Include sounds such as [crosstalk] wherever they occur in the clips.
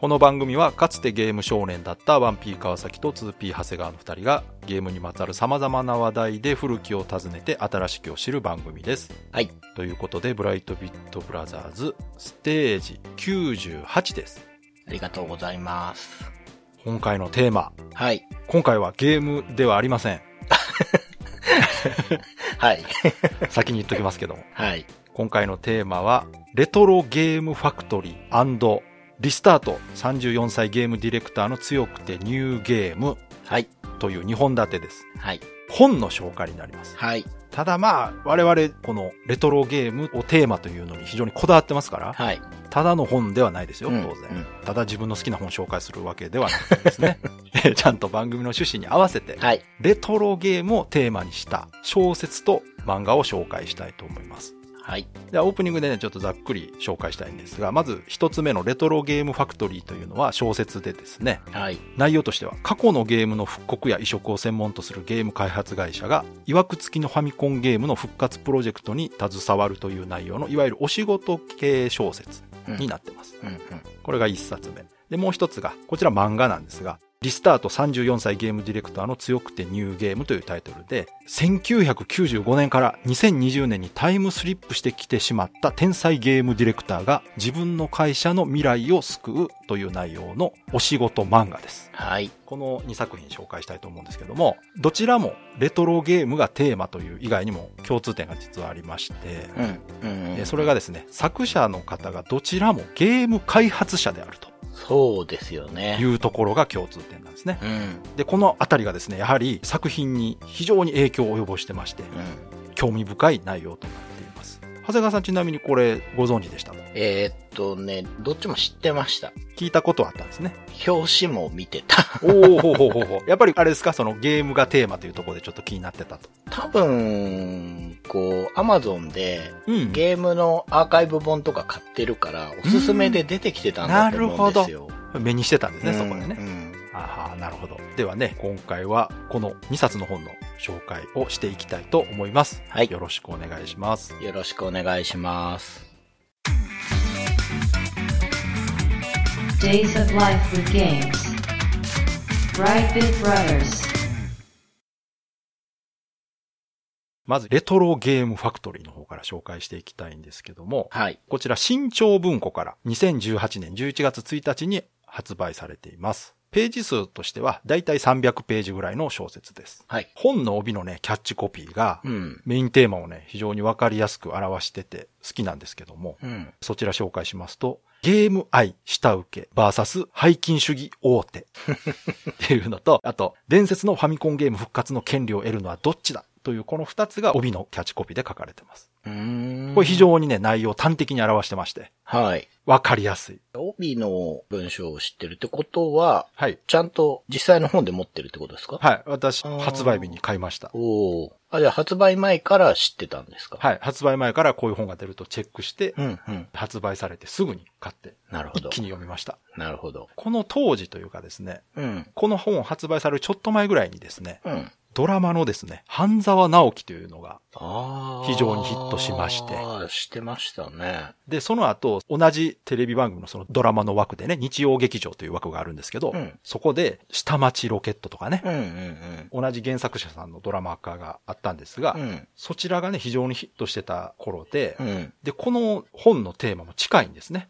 この番組はかつてゲーム少年だった 1P 川崎と 2P 長谷川の2人がゲームにまつわる様々な話題で古きを訪ねて新しきを知る番組です。はい。ということで、ブライトビットブラザーズステージ98です。ありがとうございます。今回のテーマ。はい。今回はゲームではありません。[laughs] はい。[laughs] 先に言っときますけども。はい。今回のテーマは、レトロゲームファクトリーリスタート34歳ゲームディレクターの強くてニューゲームはい。という2本立てです。はい。本の紹介になります。はい。ただまあ、我々このレトロゲームをテーマというのに非常にこだわってますから、はい。ただの本ではないですよ、うん当然。うんただ自分の好きな本を紹介するわけではなくてですね。[laughs] ちゃんと番組の趣旨に合わせて、はい。レトロゲームをテーマにした小説と漫画を紹介したいと思います。はい。ではオープニングでね、ちょっとざっくり紹介したいんですが、まず一つ目のレトロゲームファクトリーというのは小説でですね、はい。内容としては過去のゲームの復刻や移植を専門とするゲーム開発会社が、曰く付きのファミコンゲームの復活プロジェクトに携わるという内容の、いわゆるお仕事系小説になってます。うんうん。これが一冊目。で、もう一つが、こちら漫画なんですが、リスタート34歳ゲームディレクターの強くてニューゲームというタイトルで、1995年から2020年にタイムスリップしてきてしまった天才ゲームディレクターが自分の会社の未来を救うという内容のお仕事漫画です。はい。この2作品紹介したいと思うんですけども、どちらもレトロゲームがテーマという以外にも共通点が実はありまして、うん。それがですね、作者の方がどちらもゲーム開発者であると。そうですよいね。うところが共通点なんですね。うん。で、このあたりがですね、やはり作品に非常に影響を及ぼしてまして、うん。興味深い内容となっています。長谷川さんちなみにこれご存知でしたか？えーっとね、どっちも知ってました。聞いたことはあったんですね。表紙も見てた。おおほうほうほうほう。[laughs] やっぱりあれですか、そのゲームがテーマというところでちょっと気になってたと。多分、こう、アマゾンでうんゲームのアーカイブ本とか買ってるから、おすすめで出てきてたんだと思うんですよ。目にしてたんですね、そこでね。うんああ、なるほど。ではね、今回はこの2冊の本の紹介をしていきたいと思います。はいよろしくお願いします。よろしくお願いします。Days of Life with Games. Brightbit Brothers. まず、レトロゲームファクトリーの方から紹介していきたいんですけども、はい。こちら新潮文庫から2018年11月1日に発売されています。ページ数としてはだいたい300ページぐらいの小説です。はい。本の帯のね、キャッチコピーがうん。メインテーマをね、非常にわかりやすく表してて好きなんですけども、うん。そちら紹介しますと、ゲーム愛下請けバーサス背筋主義大手っていうのと、あと、伝説のファミコンゲーム復活の権利を得るのはどっちだというこの二つが帯のキャッチコピーで書かれてます。これ非常にね、内容を端的に表してまして、はい。わかりやすい。帯の文章を知ってるってことは、はい。ちゃんと実際の本で持ってるってことですか？はい。私、発売日に買いました。おお。あ、じゃあ発売前から知ってたんですか？はい。発売前からこういう本が出るとチェックして、うんうん。発売されてすぐに買って、なるほど一気。に読みました。なるほど。この当時というかですね、うん。この本発売されるちょっと前ぐらいにですね、うん。ドラマのですね、半沢直樹というのが。非常にヒットしましてしてましたね。で、その後、同じテレビ番組のそのドラマの枠でね、日曜劇場という枠があるんですけど、うんそこで、下町ロケットとかね、うんうん同じ原作者さんのドラマ化があったんですが、うん。うん。そちらがね、非常にヒットしてた頃で、うん。で、この本のテーマも近いんですね。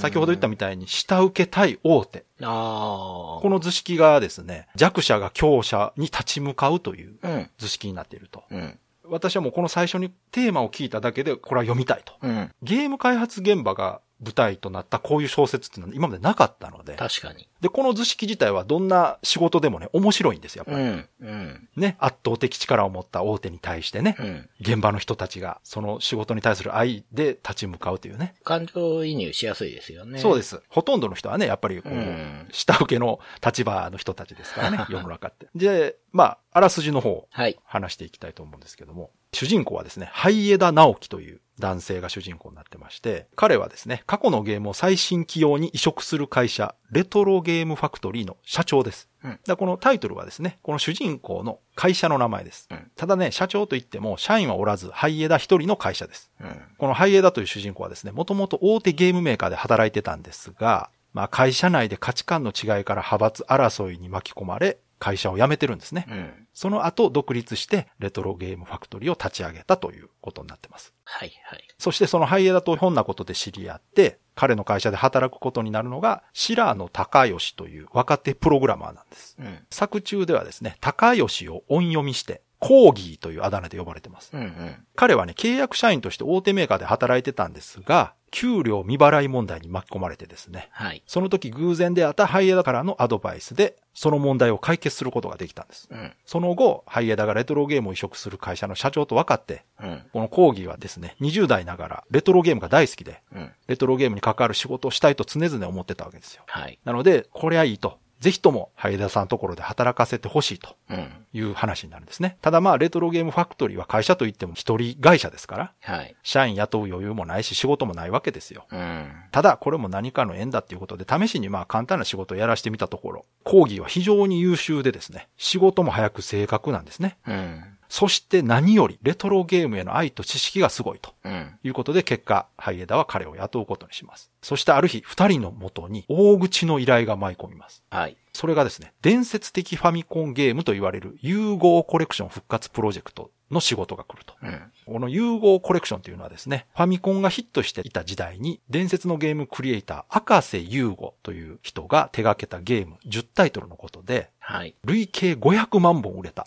先ほど言ったみたいに、下請け対大手。ああ。この図式がですね、弱者が強者に立ち向かうといううん。図式になっていると。うん。私はもうこの最初にテーマを聞いただけで、これは読みたいと。うん。ゲーム開発現場が舞台となったこういう小説っていうのは今までなかったので、確かに。で、この図式自体はどんな仕事でもね、面白いんですよ、やっぱり。うん。うん。ね、圧倒的力を持った大手に対してね、うん。現場の人たちがその仕事に対する愛で立ち向かうというね。感情移入しやすいですよね。。そうですす。ほとんどの人はね、やっぱりこう、うん下請けの立場の人たちですからね、[laughs] 世の中って。で、まあ、あらすじの方をはい。話していきたいと思うんですけども、主人公はですね、ハイエダ直樹という男性が主人公になってまして、彼はですね、過去のゲームを最新機用に移植する会社、レトロゲームファクトリーの社長です。うんだこのタイトルはですね、この主人公の会社の名前です。うんただね、社長といっても、社員はおらず、ハイエダ一人の会社です。うん。このハイエダという主人公はですね、もともと大手ゲームメーカーで働いてたんですが、まあ会社内で価値観の違いから派閥争いに巻き込まれ、会社を辞めてるんですね。うん。その後、独立して、レトロゲームファクトリーを立ち上げたということになってます。はいはい。そしてそのハイエダとひょんなことで知り合って、彼の会社で働くことになるのが、白野高義という若手プログラマーなんです。うん。作中ではですね、高義を音読みして、コーギーというあだ名で呼ばれてます。うんうん。彼はね、契約社員として大手メーカーで働いてたんですが、給料未払い問題に巻き込まれてですね、はい。その時偶然出会ったハイエダからのアドバイスで、その問題を解決することができたんです。うん。その後、ハイエダがレトロゲームを移植する会社の社長と分かって、うん。このコーギーはですね、20代ながらレトロゲームが大好きで、うん。レトロゲームに関わる仕事をしたいと常々思ってたわけですよ。はい。なので、これはいいと。ぜひとも、ハイエダさんのところで働かせてほしいとうん。いう話になるんですね。ただまあ、レトロゲームファクトリーは会社といっても一人会社ですから、はい。社員雇う余裕もないし仕事もないわけですよ。うん。ただ、これも何かの縁だっていうことで、試しにまあ簡単な仕事をやらせてみたところ、コーギーは非常に優秀でですね、仕事も早く正確なんですね。うん。そして何より、レトロゲームへの愛と知識がすごいと。うん。いうことで結果、ハイエダは彼を雇うことにします。そしてある日、二人の元に大口の依頼が舞い込みます。はい。それがですね、伝説的ファミコンゲームと言われる融合コレクション復活プロジェクトの仕事が来ると。うん。この融合コレクションというのはですね、ファミコンがヒットしていた時代に、伝説のゲームクリエイター、赤瀬優吾という人が手掛けたゲーム10タイトルのことで、はい。累計500万本売れた。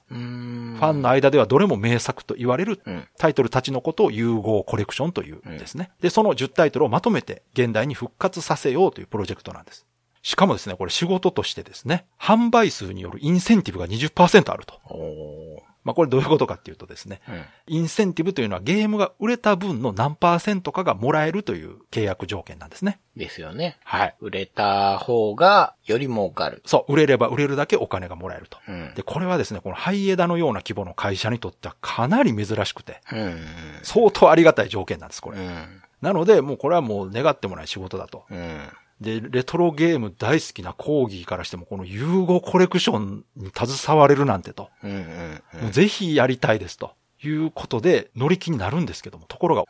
ファンの間ではどれも名作と言われるうん。タイトルたちのことを融合コレクションというんですね。で、その10タイトルをまとめて現代に復活させようというプロジェクトなんです。しかもですね、これ仕事としてですね、販売数によるインセンティブが20%あると。まあこれどういうことかっていうとですね、うん。インセンティブというのはゲームが売れた分の何パーセントかがもらえるという契約条件なんですね。ですよね。はい。売れた方がより儲かる。そう、売れれば売れるだけお金がもらえると。うん。で、これはですね、このハイエダのような規模の会社にとってはかなり珍しくて、うん。相当ありがたい条件なんです、これ。うん。なので、もうこれはもう願ってもない仕事だと。うん。で、レトロゲーム大好きなコーギーからしても、この融合コレクションに携われるなんてと。ぜひやりたいですと。いうことで乗り気になるんですけども、ところが。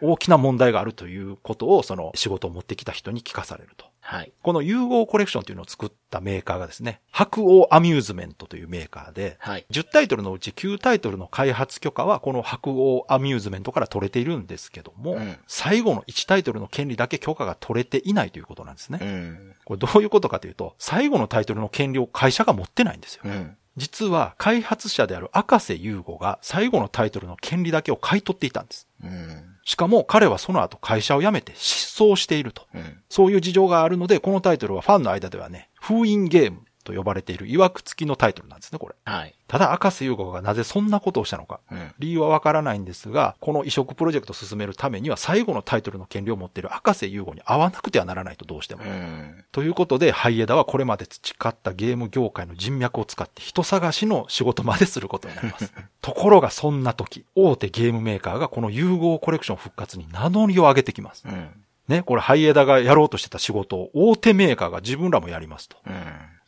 大きな問題があるということをその仕事を持ってきた人に聞かされると。はい。この融合コレクションというのを作ったメーカーがですね、白王アミューズメントというメーカーで、はい。10タイトルのうち9タイトルの開発許可はこの白王アミューズメントから取れているんですけども、うん最後の1タイトルの権利だけ許可が取れていないということなんですね。うん。これどういうことかというと、最後のタイトルの権利を会社が持ってないんですよ。うん。実は開発者である赤瀬優吾が最後のタイトルの権利だけを買い取っていたんです。うん。しかも彼はその後会社を辞めて失踪していると。うん。そういう事情があるので、このタイトルはファンの間ではね、封印ゲームと呼ばれている曰く付きのタイトルなんですね、これ。はい。ただ赤瀬優吾がなぜそんなことをしたのか。うん。理由はわからないんですが、この移植プロジェクトを進めるためには最後のタイトルの権利を持っている赤瀬優吾に会わなくてはならないとどうしても。うん。ということで、ハイエダはこれまで培ったゲーム業界の人脈を使って人探しの仕事まですることになります。[laughs] ところがそんな時、大手ゲームメーカーがこの融合コレクション復活に名乗りを上げてきます。うん。ね、これハイエダがやろうとしてた仕事を大手メーカーが自分らもやりますとうん。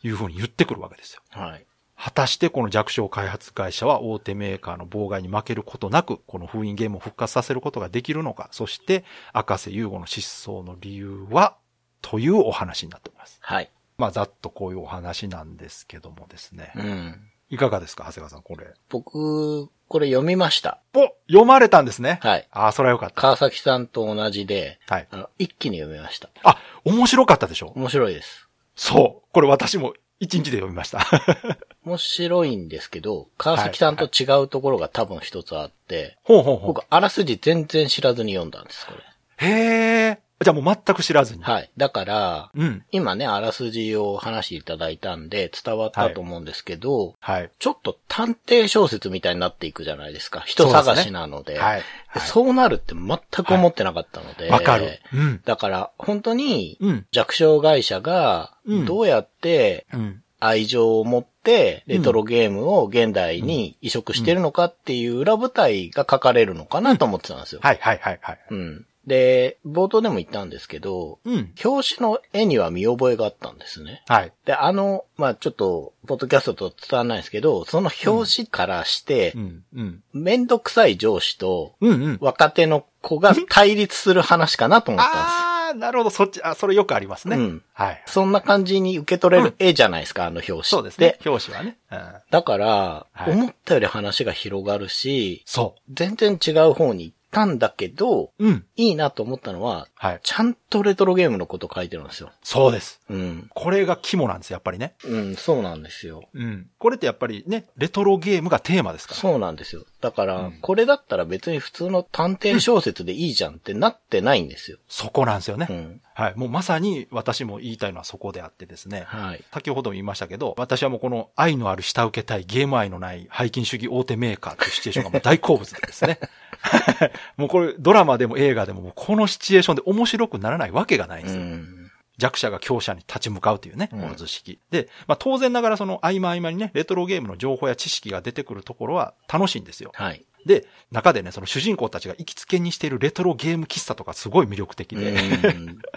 いうふうに言ってくるわけですよ。はい。果たしてこの弱小開発会社は大手メーカーの妨害に負けることなく、この封印ゲームを復活させることができるのか、そして赤瀬優吾の失踪の理由は、というお話になっております。はい。まあ、ざっとこういうお話なんですけどもですね。うん。いかがですか長谷川さん、これ。僕、これ読みました。お読まれたんですね。はい。ああ、それはよかった。川崎さんと同じで、はい。あの、一気に読みました。あ、面白かったでしょ？面白いです。そう。これ私も一日で読みました。[laughs] 面白いんですけど、川崎さんと違うところが多分一つあって、ほうほうほう。僕、あらすじ全然知らずに読んだんです、これ。へえ。じゃあもう全く知らずに。はい。だから、うん。今ね、あらすじを話していただいたんで伝わったと思うんですけど、はい。ちょっと探偵小説みたいになっていくじゃないですか。人探しなので。はい。ではいそうなるって全く思ってなかったので。わかる。うん。だから、本当に、うん。弱小会社がうん、どうやって、うん。愛情を持って、レトロゲームを現代に移植してるのかっていう裏舞台が書かれるのかなと思ってたんですよ。はいはいはいはい。うん。で、冒頭でも言ったんですけど、うん。表紙の絵には見覚えがあったんですね。はい。で、あの、まあちょっと、ポッドキャストと伝わらないですけど、その表紙からしてう、ん。うん。めんどくさい上司と、うんうん。若手の子が対立する話かなと思ったんですよ。ああ、なるほど。そっち、あ、それよくありますね。うん。はい。そんな感じに受け取れる絵じゃないですか、あの表紙。そうですね。表紙はね。うん。だから、はい思ったより話が広がるし、そ全然違う方に行ったんだけど、う。うん。いいなと思ったのは、はい。ちゃんとレトロゲームのこと書いてるんですよ。そうです。うん。これが肝なんですよ、やっぱりね。うん、そうなんですよ。うん。これってやっぱりね、レトロゲームがテーマですから。そうなんですよ。だから、うんこれだったら別に普通の探偵小説でいいじゃんってなってないんですよ。そこなんですよね。うん。はい。もうまさに私も言いたいのはそこであってですね。はい。先ほども言いましたけど、私はもうこの愛のある下請けたいゲーム愛のない背筋主義大手メーカーというシチュエーションがもう大好物でですね。[laughs] [laughs] もうこれドラマでも映画でもこのシチュエーションで面白くならないわけがないんですよ。うん。弱者が強者に立ち向かうというね、こうんの図式。で、まあ当然ながらその合間合間にね、レトロゲームの情報や知識が出てくるところは楽しいんですよ。はい。で、中でね、その主人公たちが行きつけにしているレトロゲーム喫茶とかすごい魅力的で、うん [laughs]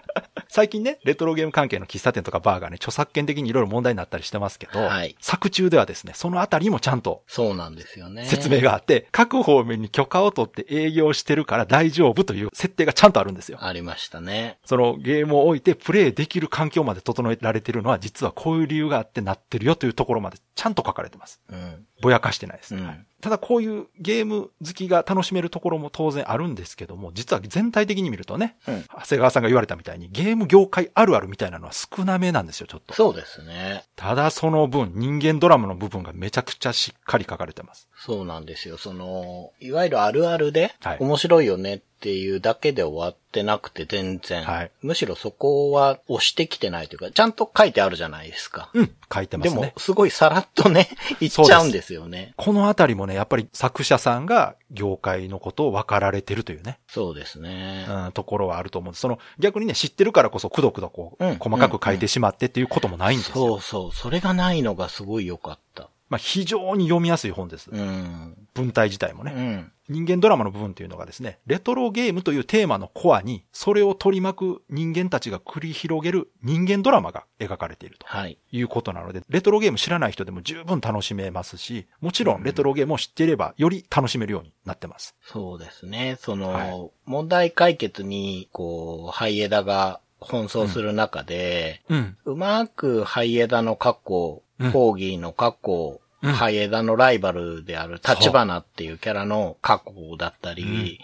最近ね、レトロゲーム関係の喫茶店とかバーがね、著作権的にいろいろ問題になったりしてますけど、はい作中ではですね、そのあたりもちゃんとそうなんですよね。説明があって、各方面に許可を取って営業してるから大丈夫という設定がちゃんとあるんですよ。ありましたね。そのゲームを置いてプレイできる環境まで整えられてるのは実はこういう理由があってなってるよというところまでちゃんと書かれてます。うん。ぼやかしてないです。うんただこういうゲーム好きが楽しめるところも当然あるんですけども、実は全体的に見るとね、うん長谷川さんが言われたみたいにゲーム業界あるあるみたいなのは少なめなんですよ、ちょっと。そうですね。ただその分、人間ドラマの部分がめちゃくちゃしっかり書かれてます。そうなんですよ。その、いわゆるあるあるではい、面白いよねっていうだけで終わってなくて全然。はいむしろそこは押してきてないというか、ちゃんと書いてあるじゃないですか。うん、書いてまですもね、。すごいさらっとね、言っちゃうんですよね。このあたりもね、やっぱり作者さんが業界のことを分かられてるというね、そうですね。うん、ところはあると思うんです。その逆にね、知ってるからこそくどくどこう、うん細かく書いてしまってっていうこともないんですよ。そうそう。それがないのがすごい良かった。まあ非常に読みやすい本です。うん。文体自体もね。うん。人間ドラマの部分っていうのがですね、レトロゲームというテーマのコアに、それを取り巻く人間たちが繰り広げる人間ドラマが描かれているとはい。いうことなので、レトロゲーム知らない人でも十分楽しめますし、もちろんレトロゲームを知っていればより楽しめるようになってます。そうですね。その、はい問題解決に、こう、ハイエダが奔走する中で、うん。うまくハイエダの過去、うんコーギーの過去、うんハイエダのライバルである立花っていうキャラの過去だったり、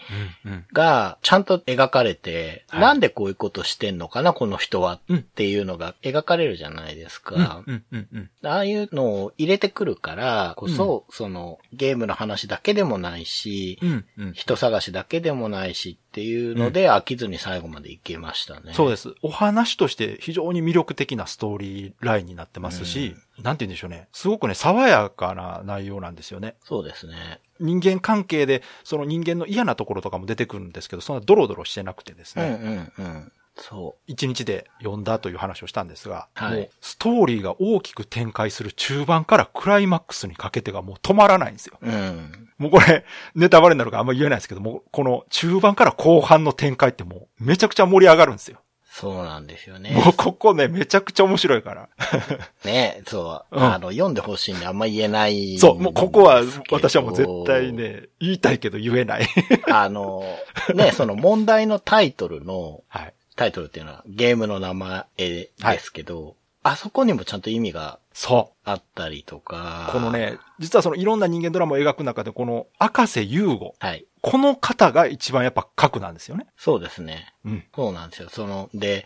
うん。うん。がちゃんと描かれて、はいなんでこういうことしてんのかな、この人はうんっていうのが描かれるじゃないですか。うん。うん。うん。ああいうのを入れてくるからこそ、そのゲームの話だけでもないし、うん。うん。人探しだけでもないしっていうので、飽きずに最後までいけましたね。そうです。お話として非常に魅力的なストーリーラインになってますし、なんて言うんでしょうね。すごくね、爽やかな内容なんですよね。そうですね。人間関係で、その人間の嫌なところとかも出てくるんですけど、そんなドロドロしてなくてですうんね、うんうん。そ一、日で読んだという話をしたんですが、はいもうストーリーが大きく展開する中盤からクライマックスにかけてがもう止まらないんですよ。う。うん。もうこれ、ネタバレになるからあんま言えないですけども、この中盤から後半の展開ってもうめちゃくちゃ盛り上がるんですよ。そうなんですよね。もうここね、めちゃくちゃ面白いから。[laughs] ね、そう。うんあの、読んでほしいんであんま言えない。そう、もうここは私はもう絶対。ね、言いたいけど言えない。あの、ね、その問題のタイトルの、[laughs] はい。タイトルっていうのはゲームの名前ですけど、あそこにもちゃんと意味がそあったりとか。う。この。ね、実はそのいろんな人間ドラマを描く中で、この赤瀬優吾。はい。この方が一番やっぱ核なんですよね。そうですね。うん。そうなんですよ。その、で、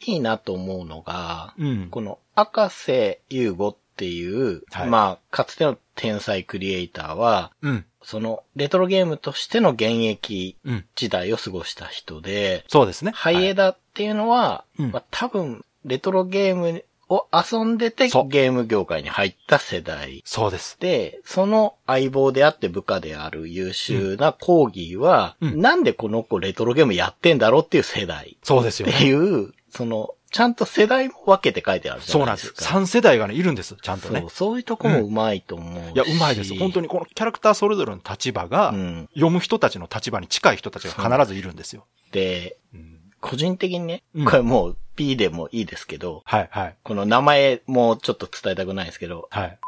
いいなと思うのが、うん。この赤瀬優吾っていう、はいまあ、かつての天才クリエイターは、うん。そのレトロゲームとしての現役うん。時代を過ごした人で、そうですね。ハイエダっていうのは、うんまあ、多分、レトロゲームを遊んでてゲーム業界に入った世代。そうです。で、その相棒であって部下である優秀なコーギーは、うんなんでこの子レトロゲームやってんだろうっていう世代。そうですよね。っていう、その、ちゃんと世代も分けて書いてあるじゃそうなんです。ないですか。3世代がね、いるんです。ちゃんとねそう、。そういうとこもうまいと思うし、いや、うまいです。本当にこのキャラクターそれぞれの立場が、うん。読む人たちの立場に近い人たちが必ずいるんですよ。で、うん個人的にねうん、これもう P でもいいですけど、はい、はい、この名前もちょっと伝えたくないですけど、はい。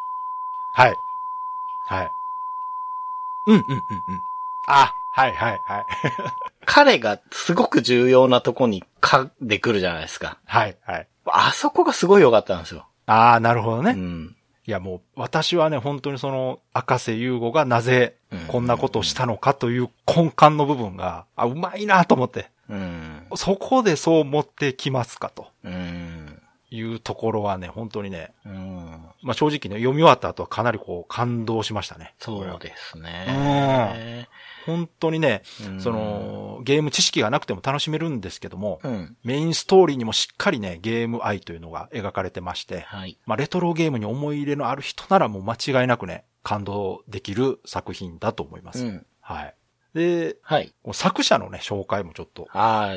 はい。はい。うん、うん、うん、うん。あ、はい、はい、はい。[laughs] 彼がすごく重要なとこにかでくるじゃないですか。はい、はい。あそこがすごい良かったんですよ。ああ、なるほどね。うん。いやもう、私はね、本当にその、赤瀬優吾がなぜうん、こんなことをしたのかという根幹の部分が、あ、うまいなと思って、うん。そこでそう持ってきますかとうん。いうところはね、本当にね、うん。まあ正直ね、読み終わった後はかなりこう感動しましたね。そうですね。本当にね、うんそ、の、ゲーム知識がなくても楽しめるんですけども、うん。メインストーリーにもしっかりね、ゲーム愛というのが描かれてまして、はい。まあレトロゲームに思い入れのある人ならもう間違いなくね、感動できる作品だと思います。うん。はい。で、はい。作者のね、紹介もちょっと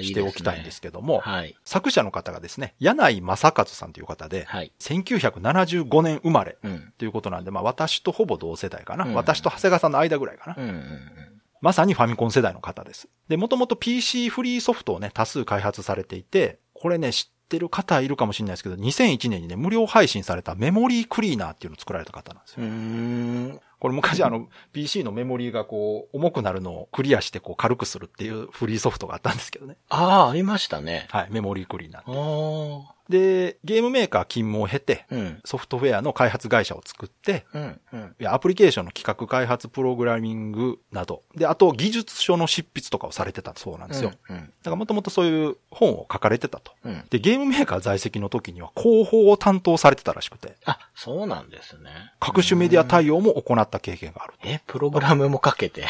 し。ておきたいんですけども、はい。作者の方がですね、柳井正和さんという方で、はい。1975年生まれうん。ということなんで、まあ私とほぼ同世代かな。うん私と長谷川さんの間ぐらいかな。うん。うん。まさにファミコン世代の方です。で、もともと PC フリーソフトをね、多数開発されていて、これね、知ってる方いるかもしれないですけど、2001年にね、無料配信されたメモリークリーナーっていうのを作られた方なんですよ。うーん。これ昔あの、PC のメモリーがこう、重くなるのをクリアしてこう、軽くするっていうフリーソフトがあったんですけどね。ああ、ありましたね。はい、メモリークリーナー。で、ゲームメーカー勤務を経て、うん。ソフトウェアの開発会社を作って、うん。うん。アプリケーションの企画開発プログラミングなど、で、あと技術書の執筆とかをされてたそうなんですよ。うん。だからもともとそういう本を書かれてたと。うん。で、ゲームメーカー在籍の時には広報を担当されてたらしくて、あ、そうなんですね。各種メディア対応も行った経験がある。え、プログラムもかけて。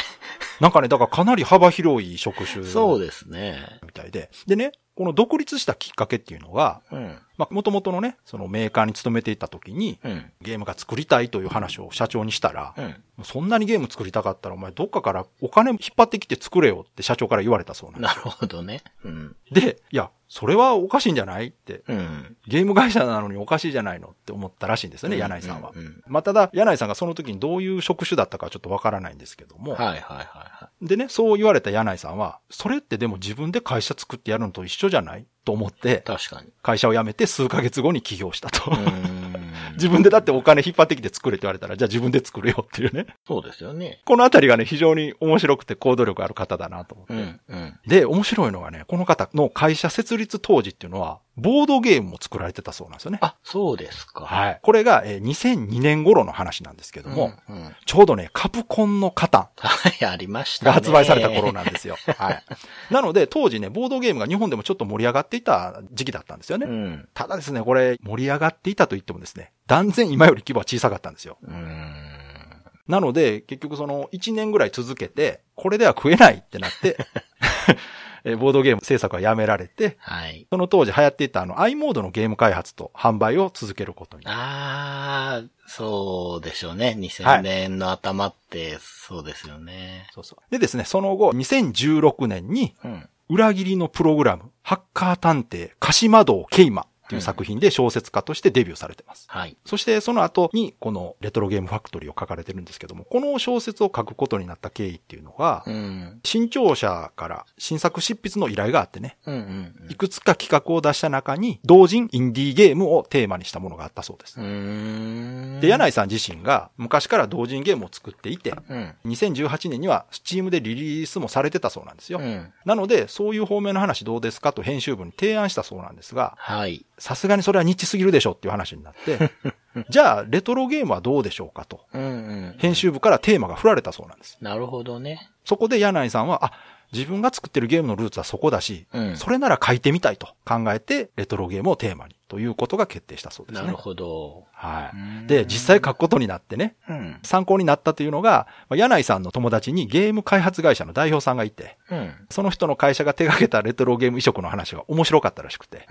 なんかね、だからかなり幅広い職種そうですね。みたいで。でね、この独立したきっかけっていうのが、うん。まあ、元々のね、そのメーカーに勤めていた時に、うん。ゲームが作りたいという話を社長にしたら、うん。そんなにゲーム作りたかったらお前どっかからお金引っ張ってきて作れよって社長から言われたそうなんでなるほどね。うん。す。で、いや、それはおかしいんじゃないって、うん。ゲーム会社なのにおかしいじゃないのって思ったらしいんですよね、柳井さんは。うん。まあ、ただ、柳井さんがその時にどういう職種だったかはちょっとわからないんですけども、はいはいはいはでね、そう言われた柳井さんは、それってでも自分で会社作ってやるのと一緒じゃないと思ってい。、確かに。会社を辞めて数ヶ月後に起業したと。[laughs] 自分でだってお金引っ張ってきて作れって言われたら、じゃあ自分で作れよっていうね。そうですよね。このあたりがね、非常に面白くて行動力ある方だなと思って。うん。うん。で、面白いのがね、この方の会社設立当時っていうのは、ボードゲームも作られてたそうなんですよね。あ、そうですか。はい。これが、えー2002年頃の話なんですけども、うん。うん。ちょうどね、カプコンのカタはい、ありましンたね。が発売された頃なんですよ。[laughs] はい。なので、当時ね、ボードゲームが日本でもちょっと盛り上がっていた時期だったんですよね。うん。ただですね、これ、盛り上がっていたと言ってもですね、断然今より規模は小さかったんですよ。うーん。なので、結局その1年ぐらい続けて、これでは食えないってなって、えーボードゲーム制作はやめられて、はい。その当時流行っていたあの i モードのゲーム開発と販売を続けることになる。ああ、そうでしょうね。2000年の頭って、そうですよね。そうそう。でですね、その後、2016年に、うん。裏切りのプログラム、ハッカー探偵、鹿島道ケイマという作品で小説家としてデビューされてます。はい。そしてその後にこのレトロゲームファクトリーを書かれてるんですけども、この小説を書くことになった経緯っていうのが、うん。新潮社から新作執筆の依頼があってね、うんうんいくつか企画を出した中に、同人インディーゲームをテーマにしたものがあったそうです。で、柳井さん自身が昔から同人ゲームを作っていて、うん。2018年にはスチームでリリースもされてたそうなんですよ。うん。なので、そういう方面の話どうですかと編集部に提案したそうなんですが、はい。さすがにそれはニッチすぎるでしょっていう話になって、[laughs] じゃあ、レトロゲームはどうでしょうかと、うんうん。編集部からテーマが振られたそうなんです。なるほどね。そこで柳井さんは、あ、自分が作ってるゲームのルーツはそこだし、うんそれなら書いてみたいと考えて、レトロゲームをテーマにということが決定したそうですね。なるほど。はうんい。で、実際書くことになってね、うん。参考になったというのが、まあ柳井さんの友達にゲーム開発会社の代表さんがいて、うん。その人の会社が手掛けたレトロゲーム移植の話が面白かったらしくて、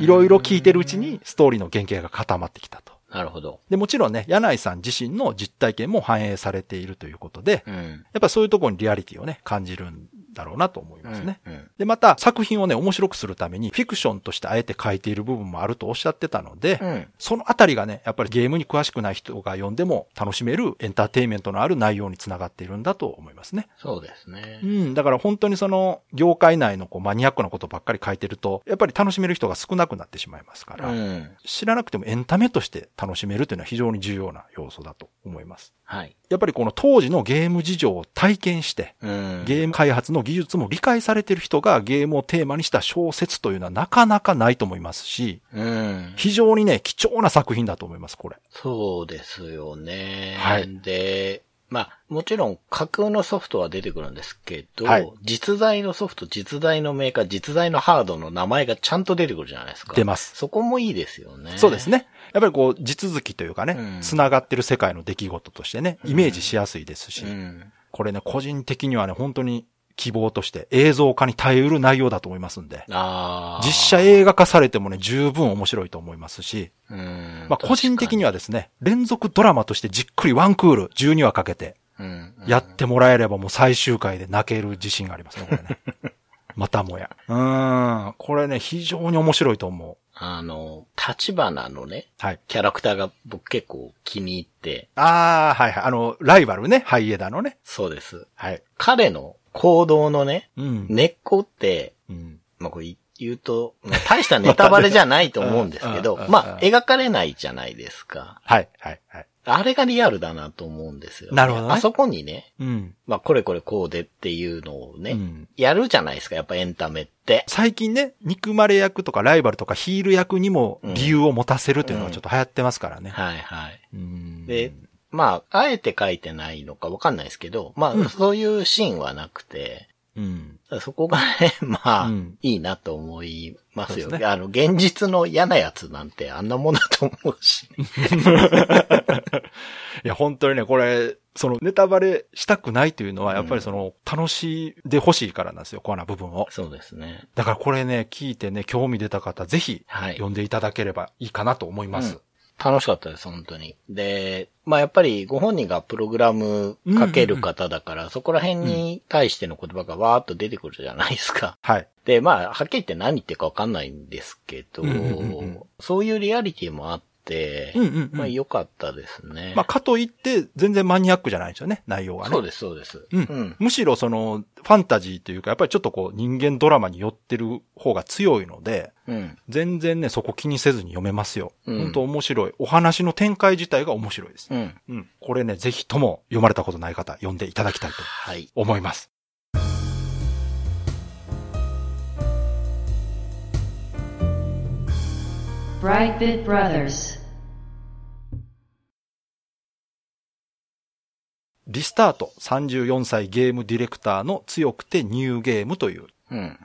いろいろ聞いてるうちにストーリーの原型が固まってきたと。なるほど。で、もちろんね、柳井さん自身の実体験も反映されているということで、うん。やっぱそういうところにリアリティをね、感じるんだろうなと思いますね。うんうんで、また作品をね、面白くするためにフィクションとしてあえて書いている部分もあるとおっしゃってたので、うん。そのあたりがね、やっぱりゲームに詳しくない人が読んでも楽しめるエンターテインメントのある内容につながっているんだと思いますね。そうですねう。ん。だから本当にその、業界内のこうマニアックなことばっかり書いてると、やっぱり楽しめる人が少なくなってしまいますから、うん。知らなくてもエンタメとして楽しめるというのは非常に重要な要素だと思います。はい。やっぱりこの当時のゲーム事情を体験して、うん。ゲーム開発の技術も理解されている人がゲームをテーマにした小説というのはなかなかないと思いますし、うん。非常にね、貴重な作品だと思います、これ。そうですよね。はいで、まあ、もちろん架空のソフトは出てくるんですけど、はい実在のソフト、実在のメーカー、実在のハードの名前がちゃんと出てくるじゃないですか。出ます。そこもいいですよね。そうです。ね。やっぱりこう、地続きというかね、うん繋がってる世界の出来事としてね、イメージしやすいですし、うん。これね、個人的にはね、本当に希望として映像化に耐えうる内容だと思いますんで、ああ。実写映画化されてもね、十分面白いと思いますし、うん。まあ個人的にはですね、連続ドラマとしてじっくりワンクール、12話かけて、うん、やってもらえればもう最終回で泣ける自信がありますね、これね。[laughs] またもや。うーん。これね、非常に面白いと思う。あの、立花のね、はい。キャラクターが僕結構気に入って、あー、はいはい。あの、ライバルね、ハイエダのね。そうです。はい。彼の行動のね、うん。根っこって、うん。まあこれ言うと、まあ大したネタバレじゃないと思うんですけどうんうんう、んまあ描かれないじゃないですか。はい、はい、はい。あれがリアルだなと思うんですよ、ね。なるほどねあそこにね、うん。まあこれこれこうでっていうのをね、うんやるじゃないですか、やっぱエンタメって。最近ね、憎まれ役とかライバルとかヒール役にも理由を持たせるっていうのがちょっと流行ってますからね。はいはい。うんで、まあ、あえて書いてないのかわかんないですけど、まあ、そういうシーンはなくて、うん。そこがね、[laughs] まあ、うんいいなと思いますよ。すねあの、現実の嫌なやつなんてあんなもんだと思うし、ね。[laughs] いや、本当にね、これ、そのネタバレしたくないというのは、やっぱりその、楽しんでほしいからなんですよ、コアな部分を。そうですね。だからこれね、聞いてね、興味出た方、ぜひ、はい。読んでいただければいいかなと思います。楽しかったです、本当に。で、まあやっぱりご本人がプログラムかける方だから、そこら辺に対しての言葉がわーっと出てくるじゃないですか。はい。で、まあ、はっきり言って何言ってるかわかんないんですけど、そういうリアリティもあって、うんうんうんまあ良かったですね。まあ、かといって、全然マニアックじゃないんですよね、内容はね。そうです、そうです。うん。むしろその、ファンタジーというか、やっぱりちょっとこう、人間ドラマに寄ってる方が強いので、うん。全然ね、そこ気にせずに読めますよ。うん本当面白い。お話の展開自体が面白いです。うん。うん。これね、ぜひとも読まれたことない方、読んでいただきたいとはい。思います。Brightbit Brothers. リスタート34歳ゲームディレクターの強くてニューゲームという、うん。うん。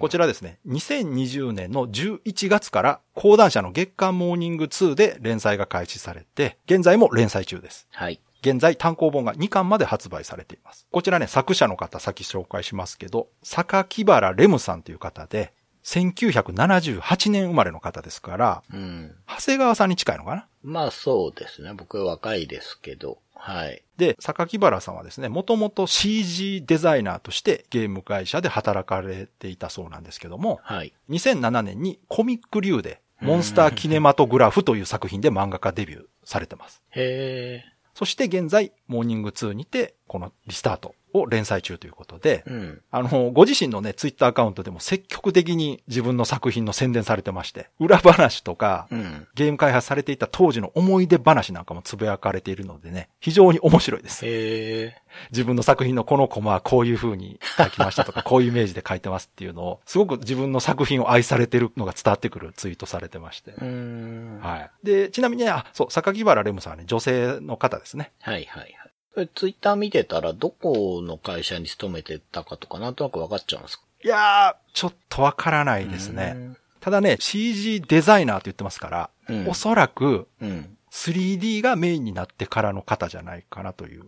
こちらですね、2020年の11月から講談社の月刊モーニング2で連載が開始されて、現在も連載中です。はい。現在単行本が2巻まで発売されています。こちらね、作者の方、さっき紹介しますけど、榊原レムさんという方で、1978年生まれの方ですから、うん。長谷川さんに近いのかな？まあそうですね。僕若いですけど。はい。で、榊原さんはですね、もともと CG デザイナーとしてゲーム会社で働かれていたそうなんですけども、はい。2007年にコミックリューで、モンスターキネマトグラフという作品で漫画家デビューされてます。へえ。そして現在、モーニング2にて、このリスタートを連載中ということで、うん。あの、ご自身のね、ツイッターアカウントでも積極的に自分の作品の宣伝されてまして、裏話とか、うん。ゲーム開発されていた当時の思い出話なんかもつぶやかれているのでね、非常に面白いです。自分の作品のこのコマはこういう風に書きましたとか、[laughs] こういうイメージで書いてますっていうのを、すごく自分の作品を愛されてるのが伝わってくるツイートされてまして。ははい。で、ちなみにね、あ、そう、榊原レムさんはね、女性の方ですね。いはいはい。ツイッター見てたら、どこの会社に勤めてたかとか、なんとなく分かっちゃうんですか？いやー、ちょっとわからないですね。ただね、CG デザイナーと言ってますから、うんおそらくうん。3D がメインになってからの方じゃないかなという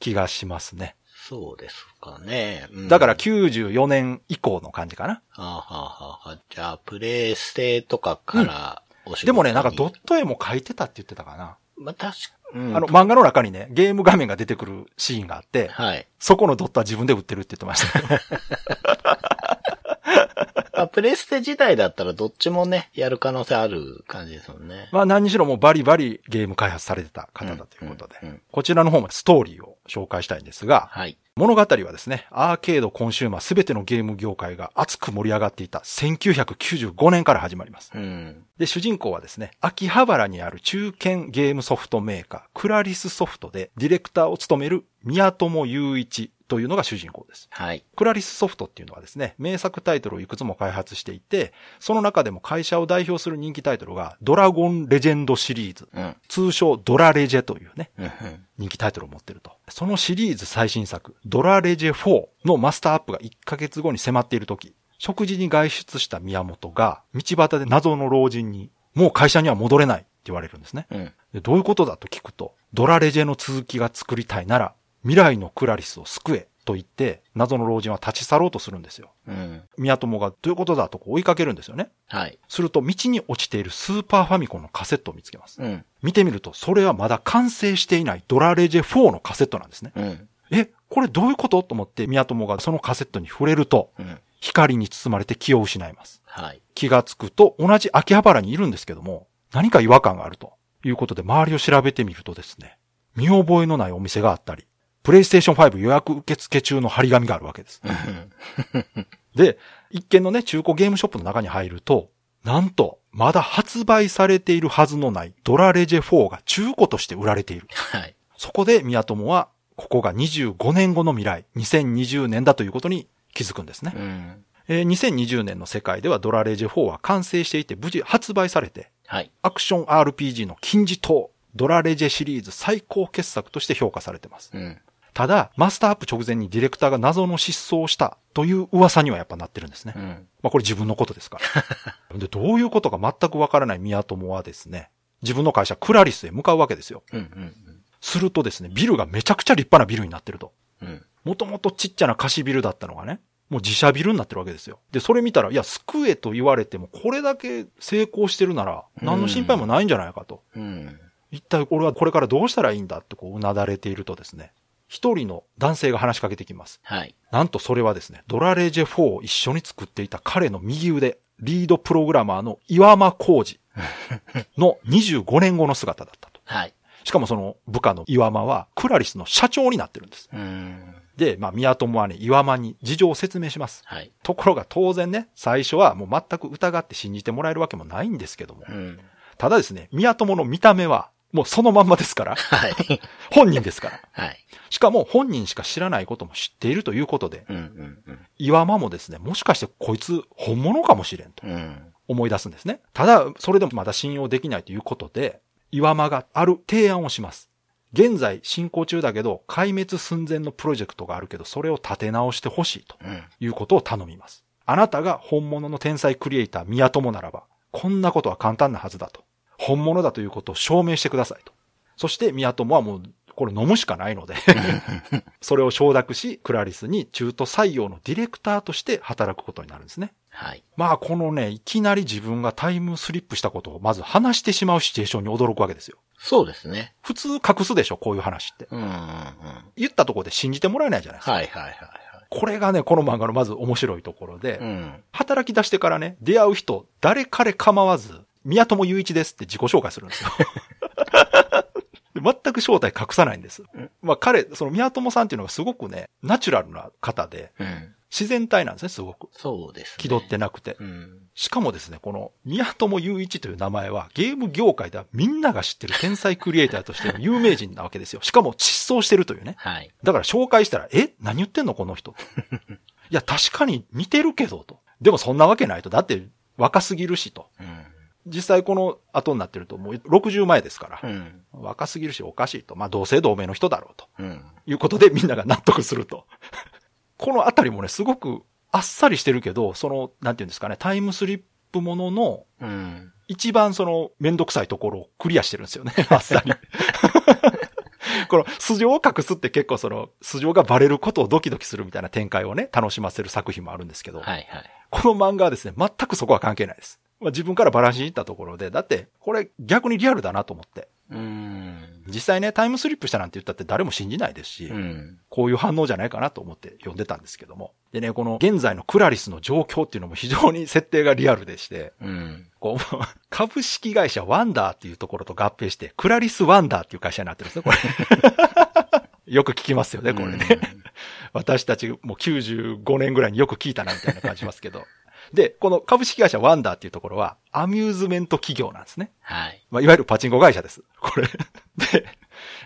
気がしますね。そうですかね。うんだから94年以降の感じかな。はあ、はあはあはあ、じゃあ、プレイステとかからお仕事に、でもね、なんかドット絵も描いてたって言ってたかな。まあ、確うんあの、漫画の中にね、ゲーム画面が出てくるシーンがあって、はい。そこのドットは自分で売ってるって言ってました。まあ、プレステ自体だったらどっちもね、やる可能性ある感じですもんね。まあ何にしろもうバリバリゲーム開発されてた方だということで、うんうんうんこちらの方もストーリーを紹介したいんですが、はい。物語はですね、アーケード、コンシューマーすべてのゲーム業界が熱く盛り上がっていた1995年から始まります。うん。で、主人公はですね、秋葉原にある中堅ゲームソフトメーカー、クラリスソフトでディレクターを務める宮本雄一というのが主人公です。はい。クラリスソフトっていうのはですね、名作タイトルをいくつも開発していて、その中でも会社を代表する人気タイトルが、ドラゴンレジェンドシリーズ、うん。通称ドラレジェというね、うん。人気タイトルを持ってると。そのシリーズ最新作、ドラレジェ4のマスターアップが1ヶ月後に迫っている時、食事に外出した宮本が、道端で謎の老人に、もう会社には戻れないって言われるんですね。うん。でどういうことだと聞くと、ドラレジェの続きが作りたいなら、未来のクラリスを救えと言って、謎の老人は立ち去ろうとするんですよ。うん。宮友がどういうことだと追いかけるんですよね。はい。すると道に落ちているスーパーファミコンのカセットを見つけます。うん。見てみると、それはまだ完成していないドラレジェ4のカセットなんですね。うん。え、これどういうこと？と思って宮友がそのカセットに触れると、うん。光に包まれて気を失います。はい。気がつくと同じ秋葉原にいるんですけども、何か違和感があるということで周りを調べてみるとですね、見覚えのないお店があったり、プレイステーション5予約受付中の張り紙があるわけです。で、一見のね、中古ゲームショップの中に入ると、なんと、まだ発売されているはずのないドラレジェ4が中古として売られている。はい。そこで宮友は、ここが25年後の未来、2020年だということに気づくんですね。うん。えー2020年の世界ではドラレジェ4は完成していて無事発売されて、はい。アクション RPG の金字塔、ドラレジェシリーズ最高傑作として評価されてます。うん。ただ、マスターアップ直前にディレクターが謎の失踪をしたという噂にはやっぱなってるんですね。うん。まあこれ自分のことですから。[laughs] で、どういうことか全くわからない宮友はですね、自分の会社クラリスへ向かうわけですよ。うん。うん。するとですね、ビルがめちゃくちゃ立派なビルになってると。うん。もともとちっちゃな貸しビルだったのがね、もう自社ビルになってるわけですよ。で、それ見たら、いや、救えと言われても、これだけ成功してるなら、何の心配もないんじゃないかと。うん。一体俺はこれからどうしたらいいんだってこう、うなだれているとですね、一人の男性が話しかけてきます。はい。なんとそれはですね、ドラレジェ4を一緒に作っていた彼の右腕、リードプログラマーの岩間浩二 [laughs] の25年後の姿だったと。はい。しかもその部下の岩間は、クラリスの社長になってるんです。うん。で、まあ、宮友はね、岩間に事情を説明します。はい。ところが当然ね、最初はもう全く疑って信じてもらえるわけもないんですけども。うん。ただですね、宮友の見た目は、もうそのまんまですから、はい。本人ですから。はい。しかも本人しか知らないことも知っているということで、うん。うん。岩間もですね、もしかしてこいつ本物かもしれんとうん。思い出すんですね。ただ、それでもまだ信用できないということで、岩間がある提案をします。現在進行中だけど、壊滅寸前のプロジェクトがあるけど、それを立て直してほしいとうん。いうことを頼みます。あなたが本物の天才クリエイター宮友ならば、こんなことは簡単なはずだと。本物だということを証明してくださいと。そして宮友はもう、これ飲むしかないので、[laughs] それを承諾し、クラリスに中途採用のディレクターとして働くことになるんですね。はい。まあ、このね、いきなり自分がタイムスリップしたことをまず話してしまうシチュエーションに驚くわけですよ。そうですね。普通隠すでしょ、こういう話って。うん。うん。うん言ったところで信じてもらえないじゃないですか。はいはいはいこれがね、この漫画のまず面白いところで、はい。うん。働き出してからね、出会う人、誰彼構わず、宮友雄一ですって自己紹介するんですよ。[laughs] で全く正体隠さないんです。まあ彼、その宮友さんっていうのがすごくね、ナチュラルな方で、うん。自然体なんですね、すごく。そうですね。気取ってなくて。うん。しかもですね、この宮友雄一という名前はゲーム業界ではみんなが知ってる天才クリエイターとしての有名人なわけですよ。[laughs] しかも失踪してるというね。はい。だから紹介したら、え？何言ってんのこの人。[laughs] いや、確かに似てるけど、と。でもそんなわけないと。だって若すぎるし、と。うん。実際この後になってるともう60前ですから。うん。若すぎるしおかしいと。まあ同姓同名の人だろうと。うん。いうことでみんなが納得すると。[laughs] このあたりもね、すごくあっさりしてるけど、その、なんていうんですかね、タイムスリップもののうん。一番その、めんどくさいところをクリアしてるんですよね、[laughs] あっさり。[laughs] この、素性を隠すって結構その、素性がバレることをドキドキするみたいな展開をね、楽しませる作品もあるんですけど、はいはい。この漫画はですね、全くそこは関係ないです。まあ、自分からバランスに行ったところで、だって、これ逆にリアルだなと思って。うん。実際ね、タイムスリップしたなんて言ったって誰も信じないですし、うん。こういう反応じゃないかなと思って読んでたんですけども。でね、この現在のクラリスの状況っていうのも非常に設定がリアルでして、うん。こう、[laughs] 株式会社ワンダーっていうところと合併して、クラリスワンダーっていう会社になってるんですね、これ。[laughs] よく聞きますよね、これね。[laughs] 私たちもう95年ぐらいによく聞いたなみたいな感じしますけど。で、この株式会社ワンダーっていうところは、アミューズメント企業なんですね。はい。まあ、いわゆるパチンコ会社です。これ。[laughs] で、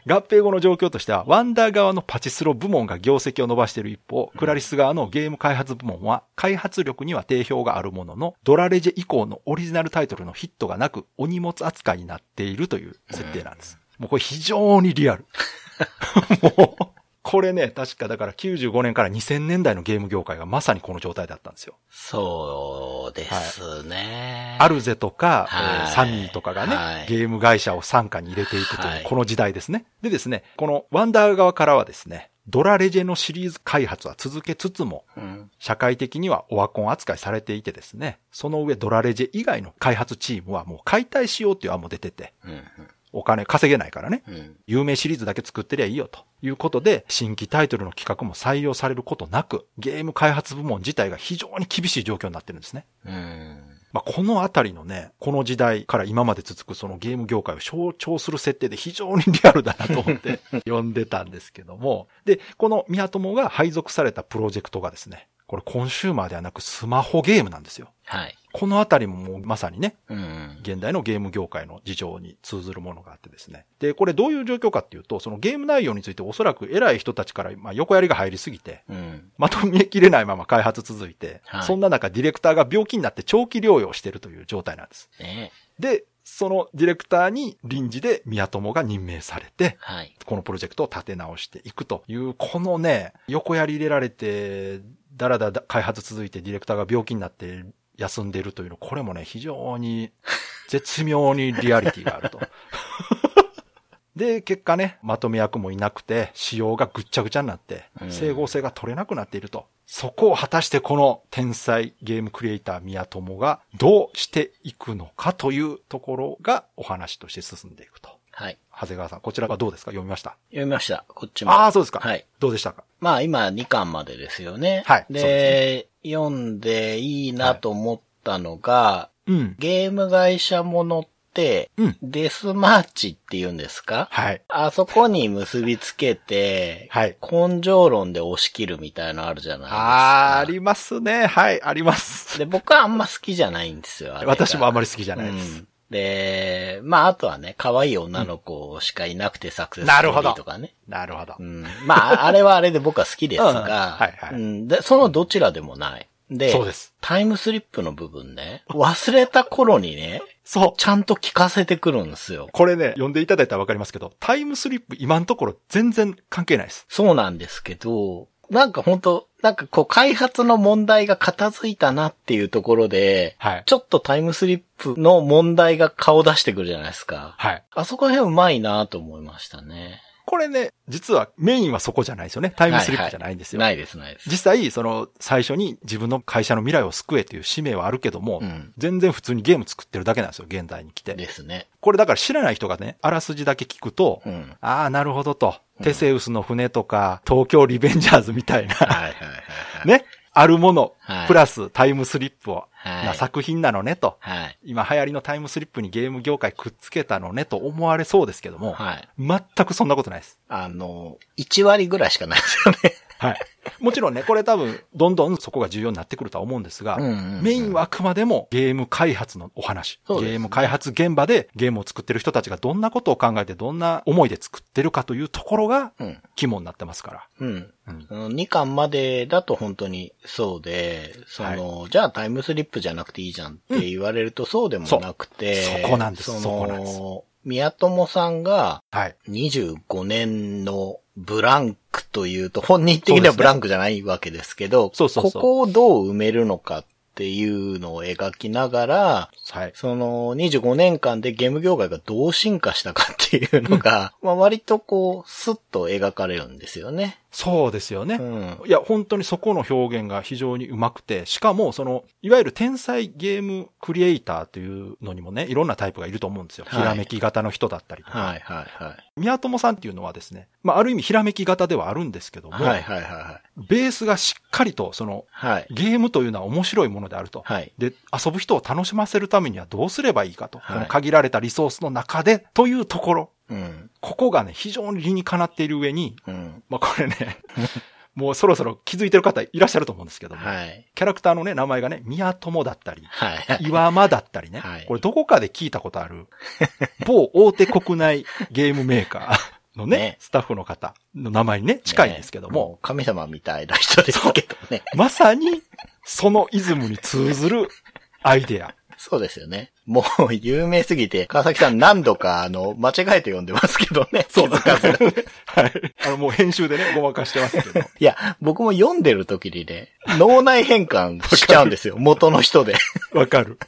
合併後の状況としては、ワンダー側のパチスロ部門が業績を伸ばしている一方、クラリス側のゲーム開発部門は、開発力には定評があるものの、ドラレジェ以降のオリジナルタイトルのヒットがなく、お荷物扱いになっているという設定なんです。もうこれ非常にリアル。[laughs] もう、これね、確かだから95年から2000年代のゲーム業界がまさにこの状態だったんですよ。そうですね。アルゼとか、はいえーサミーとかがね、はいゲーム会社を傘下に入れていくという、はいこの時代ですね。でですね、このワンダー側からはですね、ドラレジェのシリーズ開発は続けつつも、うん。社会的にはオワコン扱いされていてですね、その上ドラレジェ以外の開発チームはもう解体しようっていう案も出てて、うん。お金稼げないからね、うん。有名シリーズだけ作ってりゃいいよということで、新規タイトルの企画も採用されることなく、ゲーム開発部門自体が非常に厳しい状況になってるんですね。うん。まあ、このあたりのね、この時代から今まで続くそのゲーム業界を象徴する設定で非常にリアルだなと思って読んでたんですけども。で、この宮友が配属されたプロジェクトがですね、これコンシューマーではなくスマホゲームなんですよ。はい。このあたりももうまさにね、うん。現代のゲーム業界の事情に通ずるものがあってですね。で、これどういう状況かっていうと、そのゲーム内容についておそらく偉い人たちから、まあ、横やりが入りすぎて、うん。まとめきれないまま開発続いて、はいそんな中ディレクターが病気になって長期療養してるという状態なんです。ねで、そのディレクターに臨時で宮友が任命されて、はい。このプロジェクトを立て直していくという、このね、横やり入れられて、だらだら開発続いてディレクターが病気になって休んでるというの、これもね、非常に絶妙にリアリティがあると。で、結果ね、まとめ役もいなくて、仕様がぐっちゃぐちゃになってう、ん整合性が取れなくなっていると。そこを果たしてこの天才ゲームクリエイター宮友がどうしていくのかというところがお話として進んでいくと。はい。長谷川さん、こちらがどうですか？読みました？読みました。こっちも。ああ、そうですか。はい。どうでした？かまあ今2巻までですよね。はいでで読んでいいなと思ったのが、うん。ゲーム会社ものって、うんデスマーチって言うんですか？はい。あそこに結びつけて、はい。根性論で押し切るみたいなのあるじゃないですか。あー、ありますね。はい、あります。で、僕はあんま好きじゃないんですよ。[laughs] 私もあまり好きじゃないです。うんで、まあ、あとはね、可愛い女の子しかいなくてサクセスストーなるほどリーとかね。なるほどう。ん。まあ、あれはあれで僕は好きですうんが、はいはいうんで、そのどちらでもない。で、そうです。タイムスリップの部分ね、忘れた頃にね、そう。ちゃんと聞かせてくるんですよ。これね、読んでいただいたらわかりますけど、タイムスリップ今のところ全然関係ないです。そうなんですけど、なんか本当なんかこう開発の問題が片付いたなっていうところで、はい。ちょっとタイムスリップの問題が顔出してくるじゃないですか。はい。あそこら辺うまいなと思いましたね。これね、実はメインはそこじゃないですよね。タイムスリップじゃないんですよ。ないです、ないです。実際、その、最初に自分の会社の未来を救えという使命はあるけども、うん全然普通にゲーム作ってるだけなんですよ、現代に来て。ですね。これだから知らない人がね、あらすじだけ聞くと、うん。ああ、なるほどと。テセウスの船とか、東京リベンジャーズみたいな、はいはいはいはい。[laughs] ね、あるもの、はいプラスタイムスリップを、はいな作品なのねと。はい。今流行りのタイムスリップにゲーム業界くっつけたのねと思われそうですけども、はい。全くそんなことないです。あの、1割ぐらいしかないですよね。はい。もちろんね、これ多分、どんどんそこが重要になってくるとは思うんですが、うんうんうんメインはあくまでもゲーム開発のお話。ねゲーム開発現場でゲームを作ってる人たちがどんなことを考えてどんな思いで作ってるかというところがうん。肝になってますから。うん。うんうん2巻までだと本当にそうで、その、じゃあタイムスリップじゃなくていいじゃんって言われるとそうでもなくて、そうそこなんですそそこなんですの、宮友さんがはい。25年のブランクというと、本人的にはブランクじゃないわけですけど、そうそうここをどう埋めるのかっていうのを描きながら、はい。その25年間でゲーム業界がどう進化したかっていうのが、まあ割とこう、スッと描かれるんですよね。そうですよね。うん。いや、本当にそこの表現が非常にうまくて、しかも、その、いわゆる天才ゲームクリエイターというのにもね、いろんなタイプがいると思うんですよ。はいひらめき型の人だったりとか。はいはいはい。宮友さんっていうのはですね、まあ、ある意味ひらめき型ではあるんですけども、はいはいはいはい。ベースがしっかりと、その、はい。ゲームというのは面白いものであると。はい。で、遊ぶ人を楽しませるためにはどうすればいいかと。はいこの限られたリソースの中で、というところ。うん。ここがね、非常に理にかなっている上に、うん。まあ、これね、[laughs] もうそろそろ気づいてる方いらっしゃると思うんですけども、はい。キャラクターのね、名前がね、宮友だったり、はい。岩間だったりね、はいこれどこかで聞いたことある、[laughs] 某大手国内ゲームメーカーのね、ねスタッフの方の名前にね、近いんですけども、ねう神様みたいな人ですけどね。[laughs] まさに、そのイズムに通ずるアイデア。そうですよね。もう有名すぎて、川崎さん何度かあの、間違えて読んでますけどね。[laughs] そう気づかずはい。あの、もう編集でね、ごまかしてますけど。[laughs] いや、僕も読んでる時にね、脳内変換しちゃうんですよ。元の人で。わかる。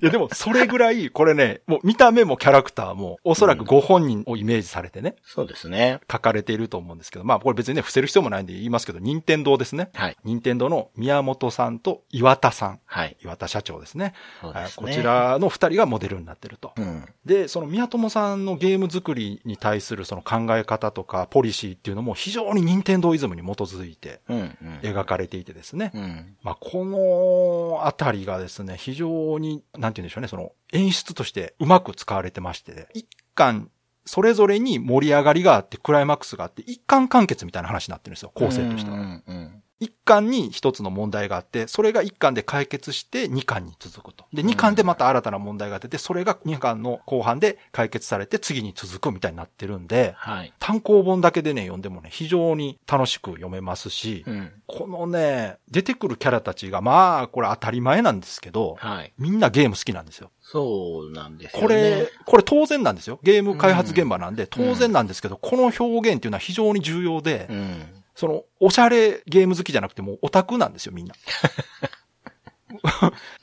いや、でも、それぐらい、これね、もう見た目もキャラクターも、おそらくご本人をイメージされてね、そうですね。書かれていると思うんですけど、まあ、これ別にね、伏せる必要もないんで言いますけど、任天堂ですね。はい。任天堂の宮本さんと岩田さん。はい。岩田社長ですね。そうですね。はいこち。らの二人がモデルになってると。うん。で、その宮友さんのゲーム作りに対するその考え方とかポリシーっていうのも非常に任天堂イズムに基づいてうん。うん。描かれていてですね。うん。まあ、このあたりがですね、非常に、なんて言うんでしょうね、その演出としてうまく使われてまして、一巻、それぞれに盛り上がりがあって、クライマックスがあって、一巻完結みたいな話になってるんですよ、構成としては。うん。うん。一巻に一つの問題があって、それが一巻で解決して二巻に続くと。で、二巻でまた新たな問題が出て、それが二巻の後半で解決されて次に続くみたいになってるんで、はい。単行本だけでね、読んでもね、非常に楽しく読めますし、うん。このね、出てくるキャラたちが、まあ、これ当たり前なんですけど、はい。みんなゲーム好きなんですよ。そうなんですよね。これ、これ当然なんですよ。ゲーム開発現場なんで、当然なんですけど、この表現っていうのは非常に重要で、うん。その、おしゃれゲーム好きじゃなくてもうオタクなんですよ、みんな。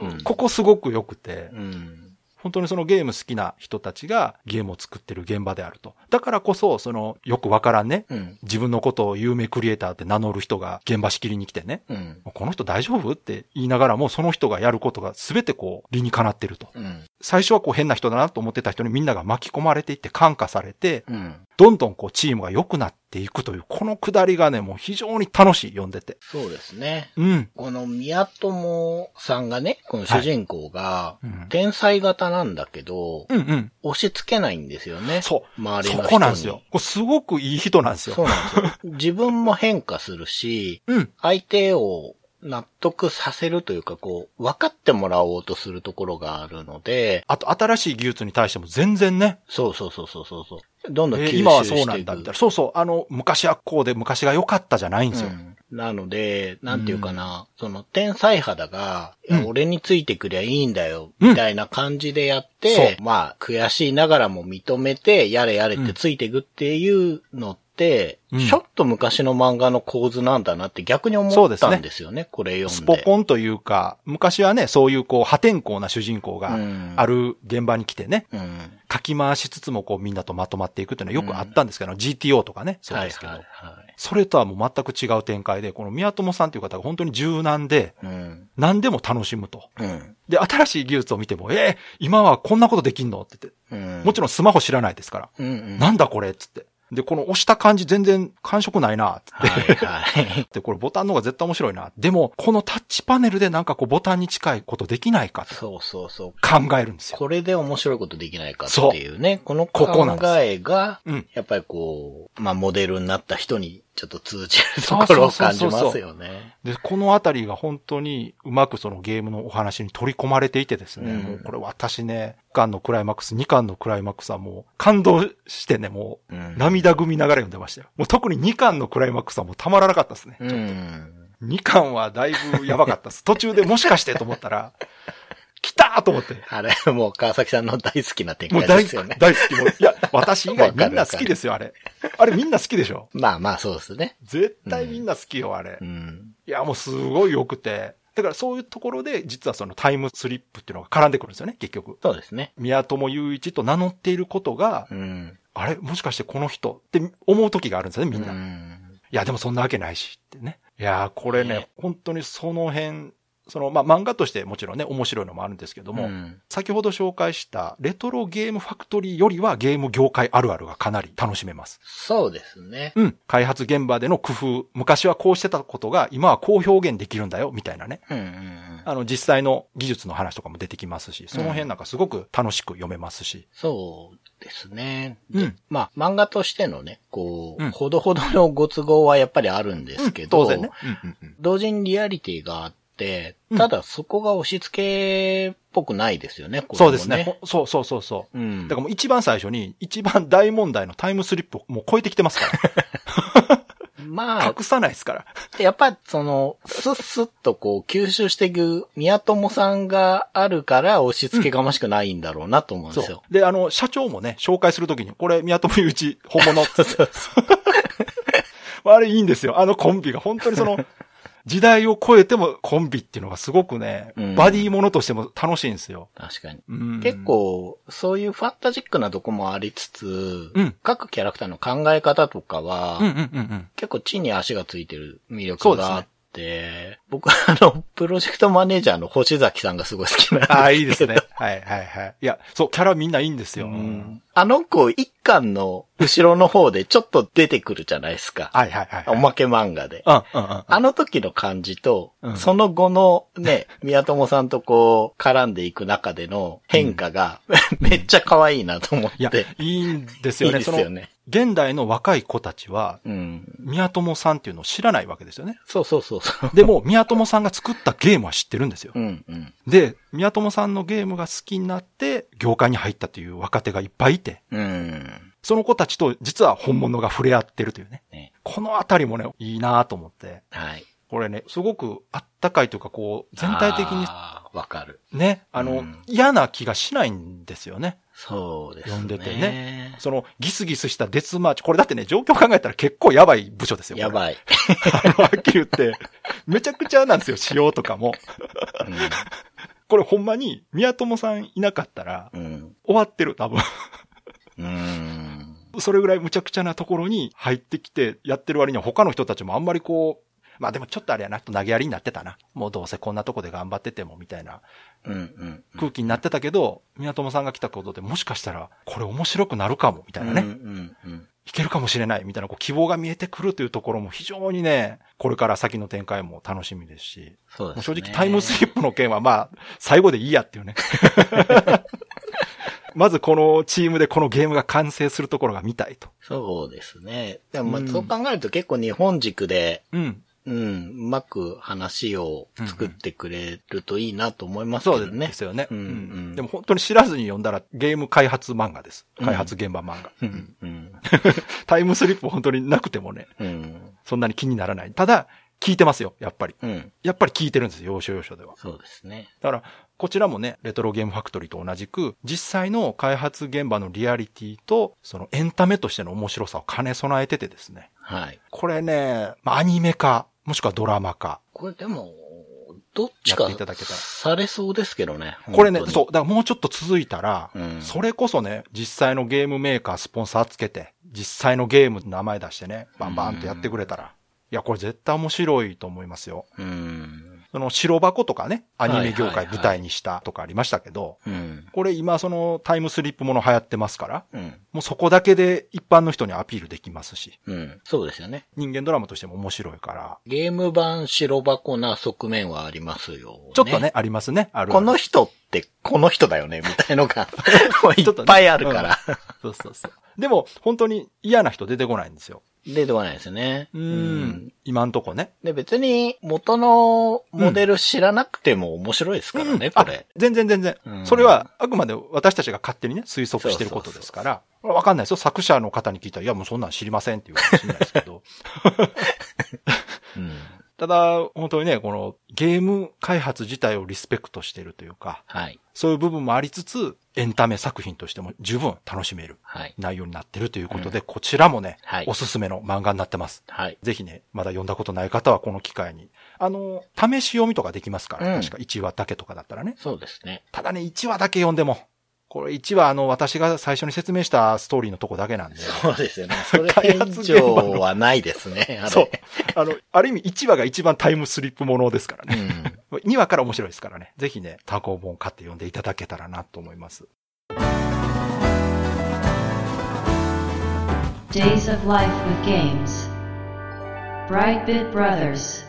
うん。[laughs] ここすごく良くて、うん。本当にそのゲーム好きな人たちがゲームを作ってる現場であると。だからこそ、その、よくわからんね、うん。自分のことを有名クリエイターって名乗る人が現場仕切りに来てね、うん。この人大丈夫って言いながらも、その人がやることが全てこう、理にかなってると。うん。最初はこう変な人だなと思ってた人にみんなが巻き込まれていって感化されて、うん。どんどんこうチームが良くなっていくという、このくだりがね、もう非常に楽しい、読んでて。そうですね。うん。この宮友さんがね、この主人公がうん、天才型なんだけど、うんうん。押し付けないんですよね。そう。そ周りの人に。こなんですよ。これすごくいい人なんですよ。そうなんですよ。[laughs] 自分も変化するし、うん。相手を納得させるというか、こう、分かってもらおうとするところがあるので、あと、新しい技術に対しても全然ね、そうそうそうそうそうそう。どんどん吸収していく、えー今はそうなんだ、みたいな。そうそう。あの、昔はこうで昔が良かったじゃないんですよ。うん。なので、なんていうかな、その天才肌が、俺についてくりゃいいんだよ、うん。みたいな感じでやって、そまあ、悔しいながらも認めて、やれやれってついていくっていうのって、うんちょっと昔の漫画の構図なんだなって逆に思ったんですよね、これ読スんで。ポコンというか、昔はね、そういうこう破天荒な主人公がうんある現場に来てね、うん。かき回しつつもこうみんなとまとまっていくっていうのはよくあったんですけど、GTO とかね、そうですけど。はいはいはい。それとはもう全く違う展開で、この宮友さんという方が本当に柔軟で、うん。何でも楽しむと。うん。で、新しい技術を見ても、えー今はこんなことできんのって言って。うん。もちろんスマホ知らないですから。うんうん。なんだこれっつって。で、この押した感じ全然感触ないな、つって。はいはい。で、これボタンの方が絶対面白いな。でも、このタッチパネルでなんかこうボタンに近いことできないかとそうそうそう。考えるんですよ。これで面白いことできないかっていうね。このここなん考えが、うん。やっぱりこう、まあモデルになった人にちょっと通じるところを感じますよね。で、このあたりが本当にうまくそのゲームのお話に取り込まれていてですね、うんもうこれ私ね、1巻のクライマックス、2巻のクライマックスはもう感動してね、もううん涙ぐみながら読んでましたよ。もう特に2巻のクライマックスはもうたまらなかったですね。うん。2巻はだいぶやばかったです。途中でもしかしてと思ったら、来たーと思って。あれ、もう川崎さんの大好きな展もう大好き、開ですよね。大好き。もういや、[laughs] 私以外みんな好きですよ、あれ。あれみんな好きでしょ？まあまあそうですね。絶対みんな好きよ、あれう。ん。いや、もうすごい良くて。だからそういうところで、実はそのタイムスリップっていうのが絡んでくるんですよね、結局。そうですね。宮友雄一と名乗っていることが、うん。あれもしかしてこの人って思う時があるんですよね、みんな。いうん。いや、でもそんなわけないしってね。いやー、これね、ね本当にその辺、その、まあ、漫画としてもちろんね、面白いのもあるんですけども、うん先ほど紹介したレトロゲームファクトリーよりはゲーム業界あるあるがかなり楽しめます。そうですね。うん。開発現場での工夫、昔はこうしてたことが今はこう表現できるんだよ、みたいなね。うんうんうん。あの、実際の技術の話とかも出てきますし、その辺なんかすごく楽しく読めますし。そうですね。でうんまあ、漫画としてのね、こう、うんほどほどのご都合はやっぱりあるんですけど、当然ね。うんうんうん。同時にリアリティがあって、うんただそこが押し付けっぽくないですよね、これもそうですね。ほそうそうそうそう。うん。だからもう一番最初に、一番大問題のタイムスリップをもう超えてきてますから。[laughs] まあ、隠さないですから。やっぱその、スッスッとこう吸収していく宮友さんがあるから押し付けがましくないんだろうなと思うんですよ。そう。で、あの、社長もね、紹介するときに、これ、宮友祐一、本物。そうそうそう。あれいいんですよ。あのコンビが。本当にその、[laughs] 時代を超えてもコンビっていうのがすごくね、うんバディものとしても楽しいんですよ。確かに。うん結、構、そういうファンタジックなとこもありつつ、うん各キャラクターの考え方とかは、うんうんうんうん。結構地に足がついてる魅力があって、僕はあの、プロジェクトマネージャーの星崎さんがすごい好きなんですけど。ああ、いいですね。はいはいはい。いや、そう、キャラみんないいんですよ。うんあの子、一巻の後ろの方でちょっと出てくるじゃないですか。はいはいはい。おまけ漫画で。うんうんうん。あの時の感じと、うんその後のね、[laughs] 宮友さんとこう、絡んでいく中での変化が、めっちゃ可愛いなと思って。いや、いいんですよね。いいですよね。現代の若い子たちは、うん。宮友さんっていうのを知らないわけですよね。そうそうそうそう。でも、宮友さんが作ったゲームは知ってるんですよ。うんうん。で、宮友さんのゲームが好きになって、業界に入ったという若手がいっぱいいて、うん。その子たちと実は本物が触れ合ってるというね。ね。このあたりもね、いいなと思って。はい。これね、すごくあったかいというか、こう、全体的にわかる。ね、あの、うん嫌な気がしないんですよね。そうですね。読んでてね。その、ギスギスしたデスマーチ。これだってね、状況考えたら結構やばい部署ですよ。い。やばい。[laughs] あのはっきり言って、めちゃくちゃなんですよ、仕様とかも。これほんまに、宮友さんいなかったら、うん。うん。終わってる、多分。うん。それぐらい無茶苦茶なところに入ってきてやってる割には他の人たちもあんまりこう、まあでもちょっとあれやな、投げやりになってたな。もうどうせこんなとこで頑張っててもみたいな。空気になってたけど、宮友さんが来たことでもしかしたらこれ面白くなるかもみたいなね。いけるかもしれないみたいなこう希望が見えてくるというところも非常にね、これから先の展開も楽しみですし、そうですね。正直タイムスリップの件はまあ、最後でいいやっていうね。[laughs] [laughs] まずこのチームでこのゲームが完成するところが見たいと。そうですね。でもまうんあそう考えると結構日本軸で、うん。うん、うまく話を作ってくれるといいなと思いますけそうどね。ですよね。うんうんでも本当に知らずに読んだらゲーム開発漫画です。うん開発現場漫画。うん。うん。[laughs] タイムスリップ本当になくてもね、うん。そんなに気にならない。ただ、聞いてますよ、やっぱり。うん。やっぱり聞いてるんですよ、要所要所では。そうですね。だから、こちらもね、レトロゲームファクトリーと同じく、実際の開発現場のリアリティと、そのエンタメとしての面白さを兼ね備えててですね。はい。これね、まあ、アニメ化、もしくはドラマ化。これでも、どっちやかっていただけたらされそうですけどね。これね、そう、だからもうちょっと続いたら、うんそれこそね、実際のゲームメーカースポンサーつけて、実際のゲームの名前出してね、バンバンとやってくれたら、いや、これ絶対面白いと思いますよ。うん。その白箱とかね、アニメ業界舞台にしたとかありましたけど、うん。これ今そのタイムスリップもの流行ってますから、うん。もうそこだけで一般の人にアピールできますし、うん。そうですよね。人間ドラマとしても面白いから、ゲーム版白箱な側面はありますよ、ちょっとね、。ありますね、あるあるこの人ってこの人だよね、みたいのが、[laughs] [laughs] いっぱいあるから。そうそうそう。でも、本当に嫌な人出てこないんですよ。出てこないですよね。うん。今んとこね。で、別に元のモデル知らなくても面白いですからね、こあれ。全然全然、うんそれはあくまで私たちが勝手にね、推測してることですから、わかんないですよ。作者の方に聞いたら、いやもうそんなん知りませんって言うかもしれないですけど。[laughs] [laughs] うん。ただ、本当にね、このゲーム開発自体をリスペクトしてるというか、はい。そういう部分もありつつ、エンタメ作品としても十分楽しめるはい。内容になってるということで、こちらもね、はいおすすめの漫画になってます。はい。ぜひね、まだ読んだことない方はこの機会に。あの、試し読みとかできますから、うん確か1話だけとかだったらね。そうですね。ただね、1話だけ読んでも、これ1はあの、私が最初に説明したストーリーのとこだけなんで。そうですよね。[laughs] それ以上はないですね。そう。あの、ある意味1話が一番タイムスリップものですからうね。ん。2話から面白いですからね。ぜひね、単行本買って読んでいただけたらなと思います。Days of Life with Games. Brightbit Brothers.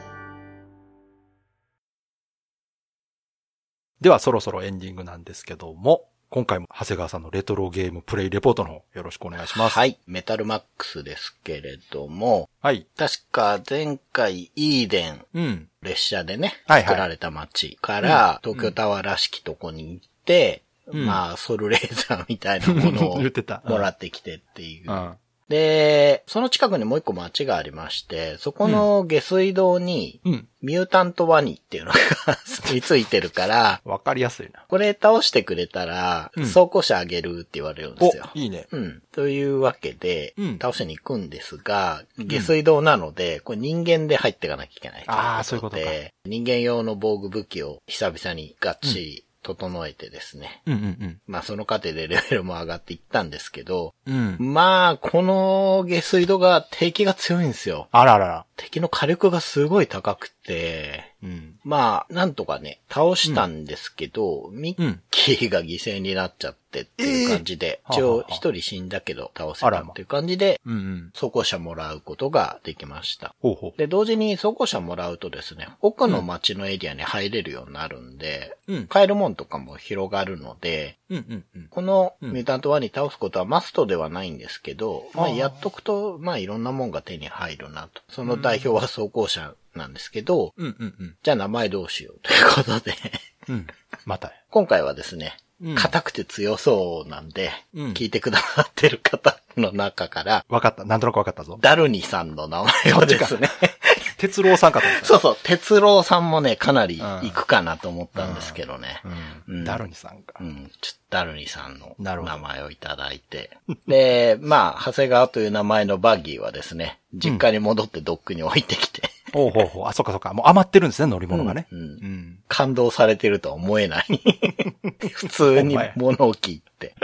ではそろそろエンディングなんですけども、今回も長谷川さんのレトロゲームプレイレポートの方よろしくお願いします。。はいい。メタルマックスですけれども、はい。確か前回イーデンうん。列車でね、はいはい作られた街から東京タワーらしきとこに行って、うんまあ、ソルレーザーみたいなものを [laughs] 言ってた。もらってきてっていうう。ん。で、その近くにもう一個街がありまして、そこの下水道に、うん。ミュータントワニっていうのが [laughs] ついてるから、[laughs] わかりやすいな。これ倒してくれたら、うん走行車あげるって言われるんですよ。お、いいね。うん。というわけで、うん倒しに行くんですが、下水道なので、これ人間で入っていかなきゃいけないあーそういうこと人間用の防具武器を久々にがっちり整えてですね。うんうんまあその過程でレベルも上がっていったんですけど、うん。うん。まあ、この下水道が敵が強いんですよ。あららら。敵の火力がすごい高くて、うん。まあ、なんとかね、倒したんですけど、ミッうん。キーが犠牲になっちゃってっていう感じで、えー一応一人死んだけど倒せたっていう感じで、うんうん。走行車もらうことができました。ほうほう。で、同時に走行車もらうとですね、奥の街のエリアに入れるようになるんで、うん。買えるもんとかも広がるので、うんうんうん。このうんミュータント1に倒すことはマストではないんですけど、まあやっとくと、まあいろんなもんが手に入るなと。その代表は走行車なんですけど、うんうんうん。じゃあ名前どうしようということで、うん。また。今回はですね、うん硬くて強そうなんで、うん聞いてくださってる方の中から、わかった。なんとなくわかったぞ。ダルニさんの名前をですね、鉄郎さんかと思った。そうそう、哲郎さんもね、かなり行くかなと思ったんですけどね。う。うんんダルニさんかう。ん、ちょっとダルニさんの名前をいただいて。で、まあ、長谷川という名前のバギーはですね、実家に戻ってドックに置いてきて、ほうほうほう。あ、そっかそっか。もう余ってるんですね、乗り物がね。うんうんうん。感動されてるとは思えない。[laughs] 普通に物を聞いて。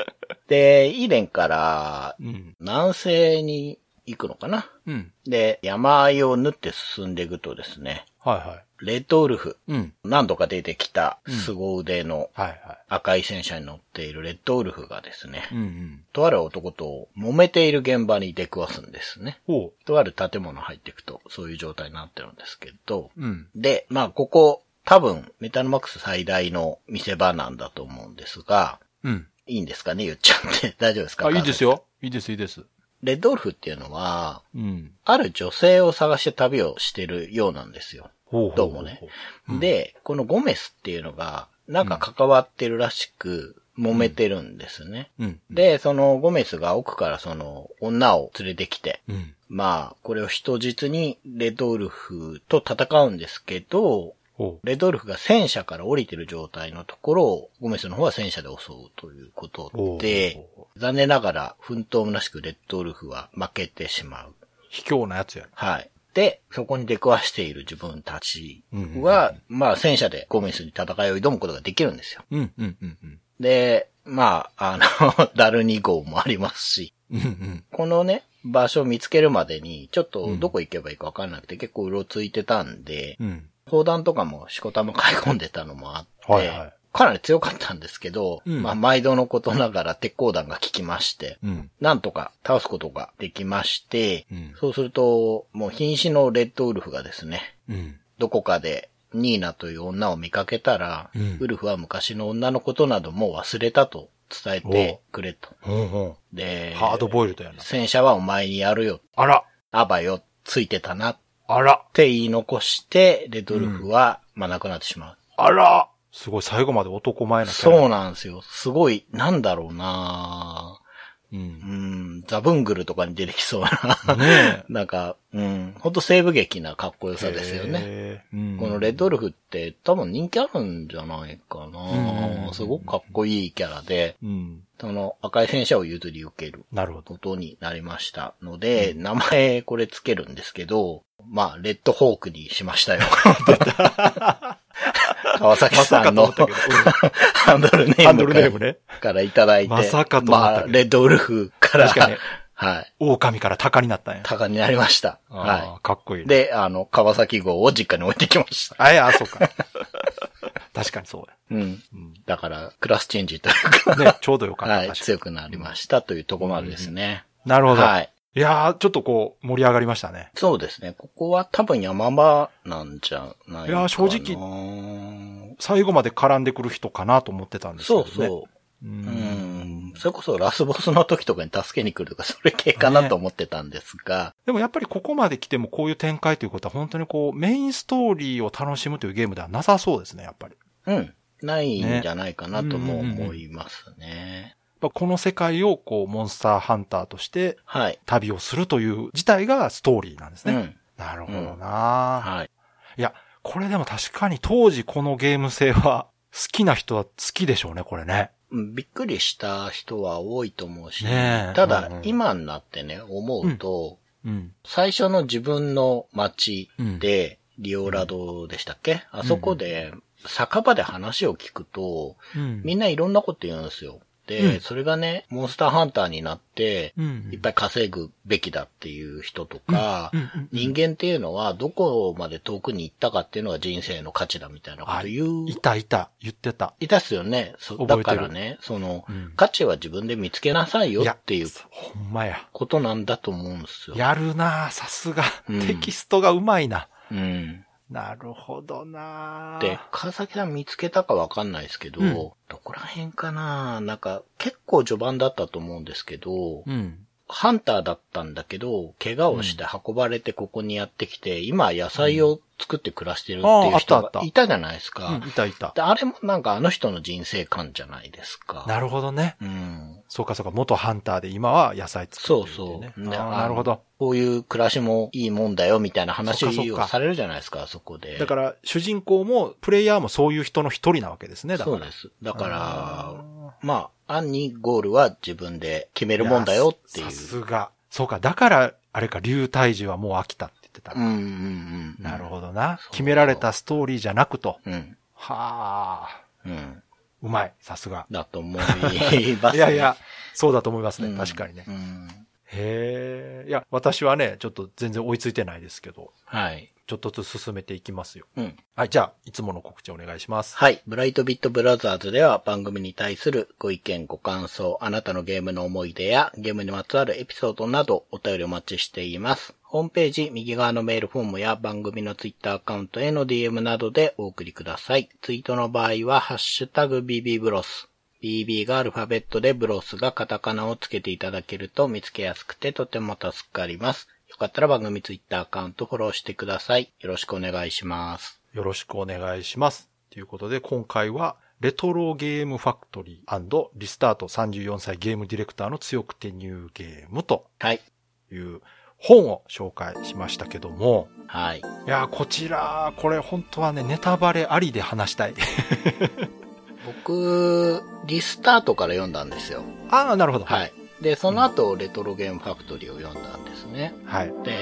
で、イーレンからうん。南西に行くのかな？うん。で、山あいを縫って進んでいくとですね、はいはレッドウルフ、い。うん。何度か出てきた凄腕のはいは赤い戦車に乗っているレッドウルフがですね、い。うんうん。とある男と揉めている現場に出くわすんですね。ほとある建物入っていくと、そういう状態になってるんですけど、う。うん。で、まあ、ここ、多分、メタルマックス最大の見せ場なんだと思うんですが、うん。いいんですかね？言っちゃって。[laughs] 大丈夫ですか？あ、いいです。よ。いいです、いいです。レッドウルフっていうのは、うん。ある女性を探して旅をしてるようなんですよ。ほうほうほどうもね。うんで、このゴメスっていうのが、なんか関わってるらしく、揉めてるんですね。うん。で、そのゴメスが奥からその女を連れてきて、うん。まあ、これを人質にレッドウルフと戦うんですけど、ほレッドウルフが戦車から降りてる状態のところを、ゴメスの方は戦車で襲うということう。で、残念ながら奮闘むなしくレッドウルフは負けてしまう。卑怯なやつやね。はい。で、そこに出くわしている自分たちうんは、まあ戦車でゴメスに戦いを挑むことができるんですよ。うん、うん、うん、うん。で、まあ、あの、[laughs] ダル2号もありますし、うん、うん。このね、場所を見つけるまでに、ちょっとどこ行けばいいかわかんなくて結構うろついてたんで、うん。砲弾とかもしこたま買い込んでたのもあって、はいはいかなり強かったんですけど、うんまあ毎度のことながら鉄鋼弾が効きまして、うん。なんとか倒すことができまして、うんそうすると、もう瀕死のレッドウルフがですね、うん。どこかでニーナという女を見かけたら、うんウルフは昔の女のことなども忘れたと伝えてくれと。でう。、ハードボイルドやな。戦車はお前にやるよ。あらアバよ、ついてたなっあら。て言い残して、レッドウルフは、まあ亡くなってしまう。あら。すごい、最後まで男前なキャラ。そうなんですよ。すごい、なんだろうなう。うんん、ザブングルとかに出てきそうな。ね [laughs] なんか、うん、ほんと西部劇なかっこよえ。さですよね。このレッドウルフって多分人気あるんじゃないかな。んすごくかっこいいキャラで、うん。その赤い戦車を譲り受けるなるほど。ことになりましたので、名前これつけるんですけど、まあ、レッドホークにしましたよ。[laughs] 川崎まささんのかと思ったけど。ハンドルネームね。からいただいて。まさかとまあ、レッドウルフから、確かに、はい。狼から鷹になったんや。高になりました。あはあ、かっこいいい。ね。で、あの、川崎号を実家に置いてきました。あ、いや、そうか。[laughs] 確かにそううん。や。だから、クラスチェンジというか、うん、ね、ちょうどよかった。はい、強くなりましたというところまでですね。になるほど。はい。いやー、ちょっとこう、盛り上がりましたね。そうですね。ここは多分山場なんじゃないかな。いや正直最後まで絡んでくる人かなと思ってたんですけどね。そうそう。う。うんん。それこそラスボスの時とかに助けに来るとか、それ系かなと思ってたんですが。でもやっぱりここまで来てもこういう展開ということは本当にこう、メインストーリーを楽しむというゲームではなさそうですね、やっぱり。うん。ないんじゃないかなとも思いますね。やっぱこの世界をこう、モンスターハンターとしてはい。旅をするという自体がストーリーなんですね。うん。なるほどな、はい。いや、これでも確かに当時このゲーム性は好きな人は好きでしょうね、これね。うんびっくりした人は多いと思うし、ねえただ、うんうん今になってね、思うと、うん。最初の自分の街で、リオラドでしたっけ、あそこで、酒場で話を聞くと、うん。みんないろんなこと言うんですよ。で、うんそれがね、モンスターハンターになって、うんいっぱい稼ぐべきだっていう人とか、人間っていうのはどこまで遠くに行ったかっていうのが人生の価値だみたいなことあ言ういたいた、言ってた。いたっすよね。だからね、その、うん価値は自分で見つけなさいよっていうほんまや。ことなんだと思うんですよ。やるなさすが。うんテキストがうまいな。うん。なるほどなで、川崎さん見つけたかわかんないですけど、うんどこら辺かな？なんか、結構序盤だったと思うんですけど、うん。ハンターだったんだけど、怪我をして運ばれてここにやってきて、今野菜を作って暮らしてるっていう人がいたじゃないですか。うん、いたいた。であれもなんかあの人の人生観じゃないですか。なるほどね。うん。そうかそうか、元ハンターで今は野菜作そうってるっていね。そう。ねあーなるほど。こういう暮らしもいいもんだよみたいな話をされるじゃないですか、あそこで。だから、主人公も、プレイヤーもそういう人の一人なわけですね、だから。そうです。だからあ、まあ、暗にゴールは自分で決めるもんだよっていう。やさすが。そうか、だから、あれか、竜退治はもう飽きたって言ってた。うんうんうん。なるほどなそう。決められたストーリーじゃなくと。うん。はあ、うん。うまい、さすが。だと思います、ね。いやいや、そうだと思いますね、うん確かにね。うん。へえ。いや、私はね、ちょっと全然追いついてないですけど、はい。ちょっとずつ進めていきますよ。うん。はい、じゃあ、いつもの告知お願いします。はい。ブライトビットブラザーズでは番組に対するご意見、ご感想、あなたのゲームの思い出やゲームにまつわるエピソードなどお便りお待ちしています。ホームページ右側のメールフォームや番組のツイッターアカウントへの DM などでお送りください。ツイートの場合は、ハッシュタグ BB ブロス。BB がアルファベットでブロスがカタカナをつけていただけると見つけやすくてとても助かります。よかったら番組ツイッターアカウントフォローしてください。よろしくお願いします。よろしくお願いします。ということで、今回は、レトロゲームファクトリーリスタート34歳ゲームディレクターの強くてニューゲームとはい。いう本を紹介しましたけども、はい。いやー、こちら、これ本当はね、ネタバレありで話したい。僕、リスタートから読んだんですよ。[laughs] ああ、なるほど。は。い。で、その後、レトロゲームファクトリーを読んだんですね。はい。で、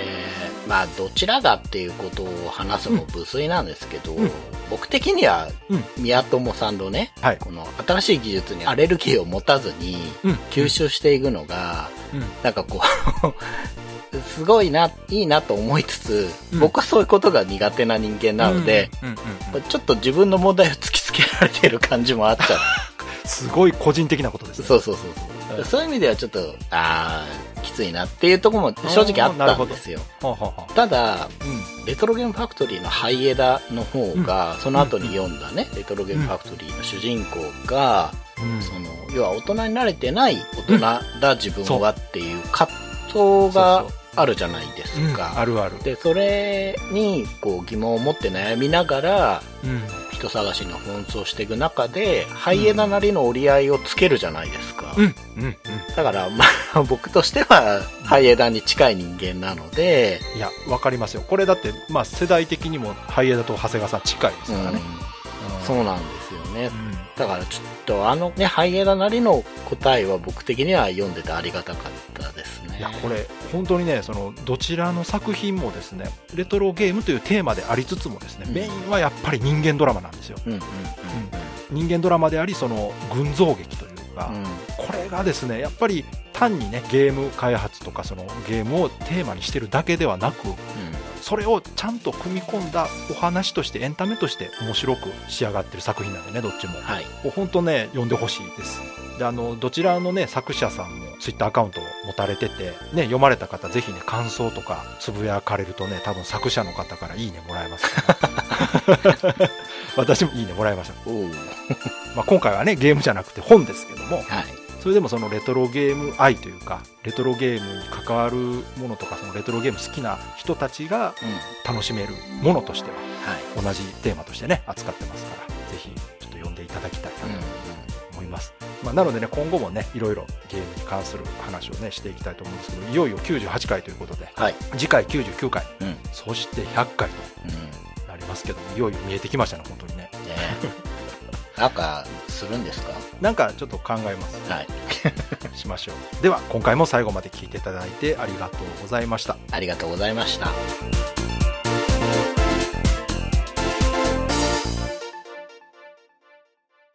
まあ、どちらがっていうことを話すのも無粋なんですけど、うん僕的には、うん。宮友さんのね、はい。この新しい技術にアレルギーを持たずにうん。吸収していくのが、うん。なんかこう、[laughs] すごいな、いいなと思いつつ、うん僕はそういうことが苦手な人間なので、ちょっと自分の問題を突きつけられてる感じもあっちゃう。すごい個人的なことですね。そうそうそうそう。うんそういう意味ではちょっと、あー、きついなっていうところも正直あったんですよ。ただ、うん。レトロゲームファクトリーのハイエダの方が、その後に読んだね、レトロゲームファクトリーの主人公が、うんその、要は大人になれてない大人だ自分はっていう葛藤があるじゃないですうんか。あるある。で、それに、こう疑問を持って悩みながら、うん。人探しの奔走していく中で、ハイエナなりの折り合いをつけるじゃないですか。うん。うん。うん。だから、まあ、[laughs] 僕としては、ハイエナに近い人間なので、いや、わかりますよ。これだって、まあ、世代的にも、ハイエダと長谷川さん近いですからね。うんそうなんですよねう。ん。だからちょっとあのね、ハイエナなりの答えは僕的には読んでてありがたかったですね。いや、これ、本当にね、その、どちらの作品もですね、レトロゲームというテーマでありつつもですね、うんメインはやっぱり人間ドラマなんですよ。うんうん人間ドラマであり、その、群像劇というか。これがですね、やっぱり単にね、ゲーム開発とか、そのゲームをテーマにしてるだけではなく、それをちゃんと組み込んだお話として、エンタメとして面白く仕上がってる作品なんでね、どっちも。はい。もう本当ね、読んでほしいです。で、あの、どちらのね、作者さんもツイッターアカウントを持たれてて、ね、読まれた方、ぜひね、感想とかつぶやかれるとね、多分作者の方からいいねもらえます。[laughs] 私もいいねもらいました。[laughs] まあ、今回はね、ゲームじゃなくて本ですけども、はい。それでもそのレトロゲーム愛というか、レトロゲームに関わるものとか、そのレトロゲーム好きな人たちがうん。楽しめるものとしては、はい。同じテーマとしてね、扱ってますから、ぜひちょっと読んでいただきたいな。と思います。まあ、なのでね、今後もね、いろいろゲームに関する話をね、していきたいと思うんですけど、いよいよ98回ということで、はい。次回99回、うん。うん。そして100回となりますけども、いよいよ見えてきましたね、本当にね。ねなんか、するんですか？なんかちょっと考えます。はい。[laughs] しましょう。では、今回も最後まで聞いていただいてありがとうございました。ありがとうございました。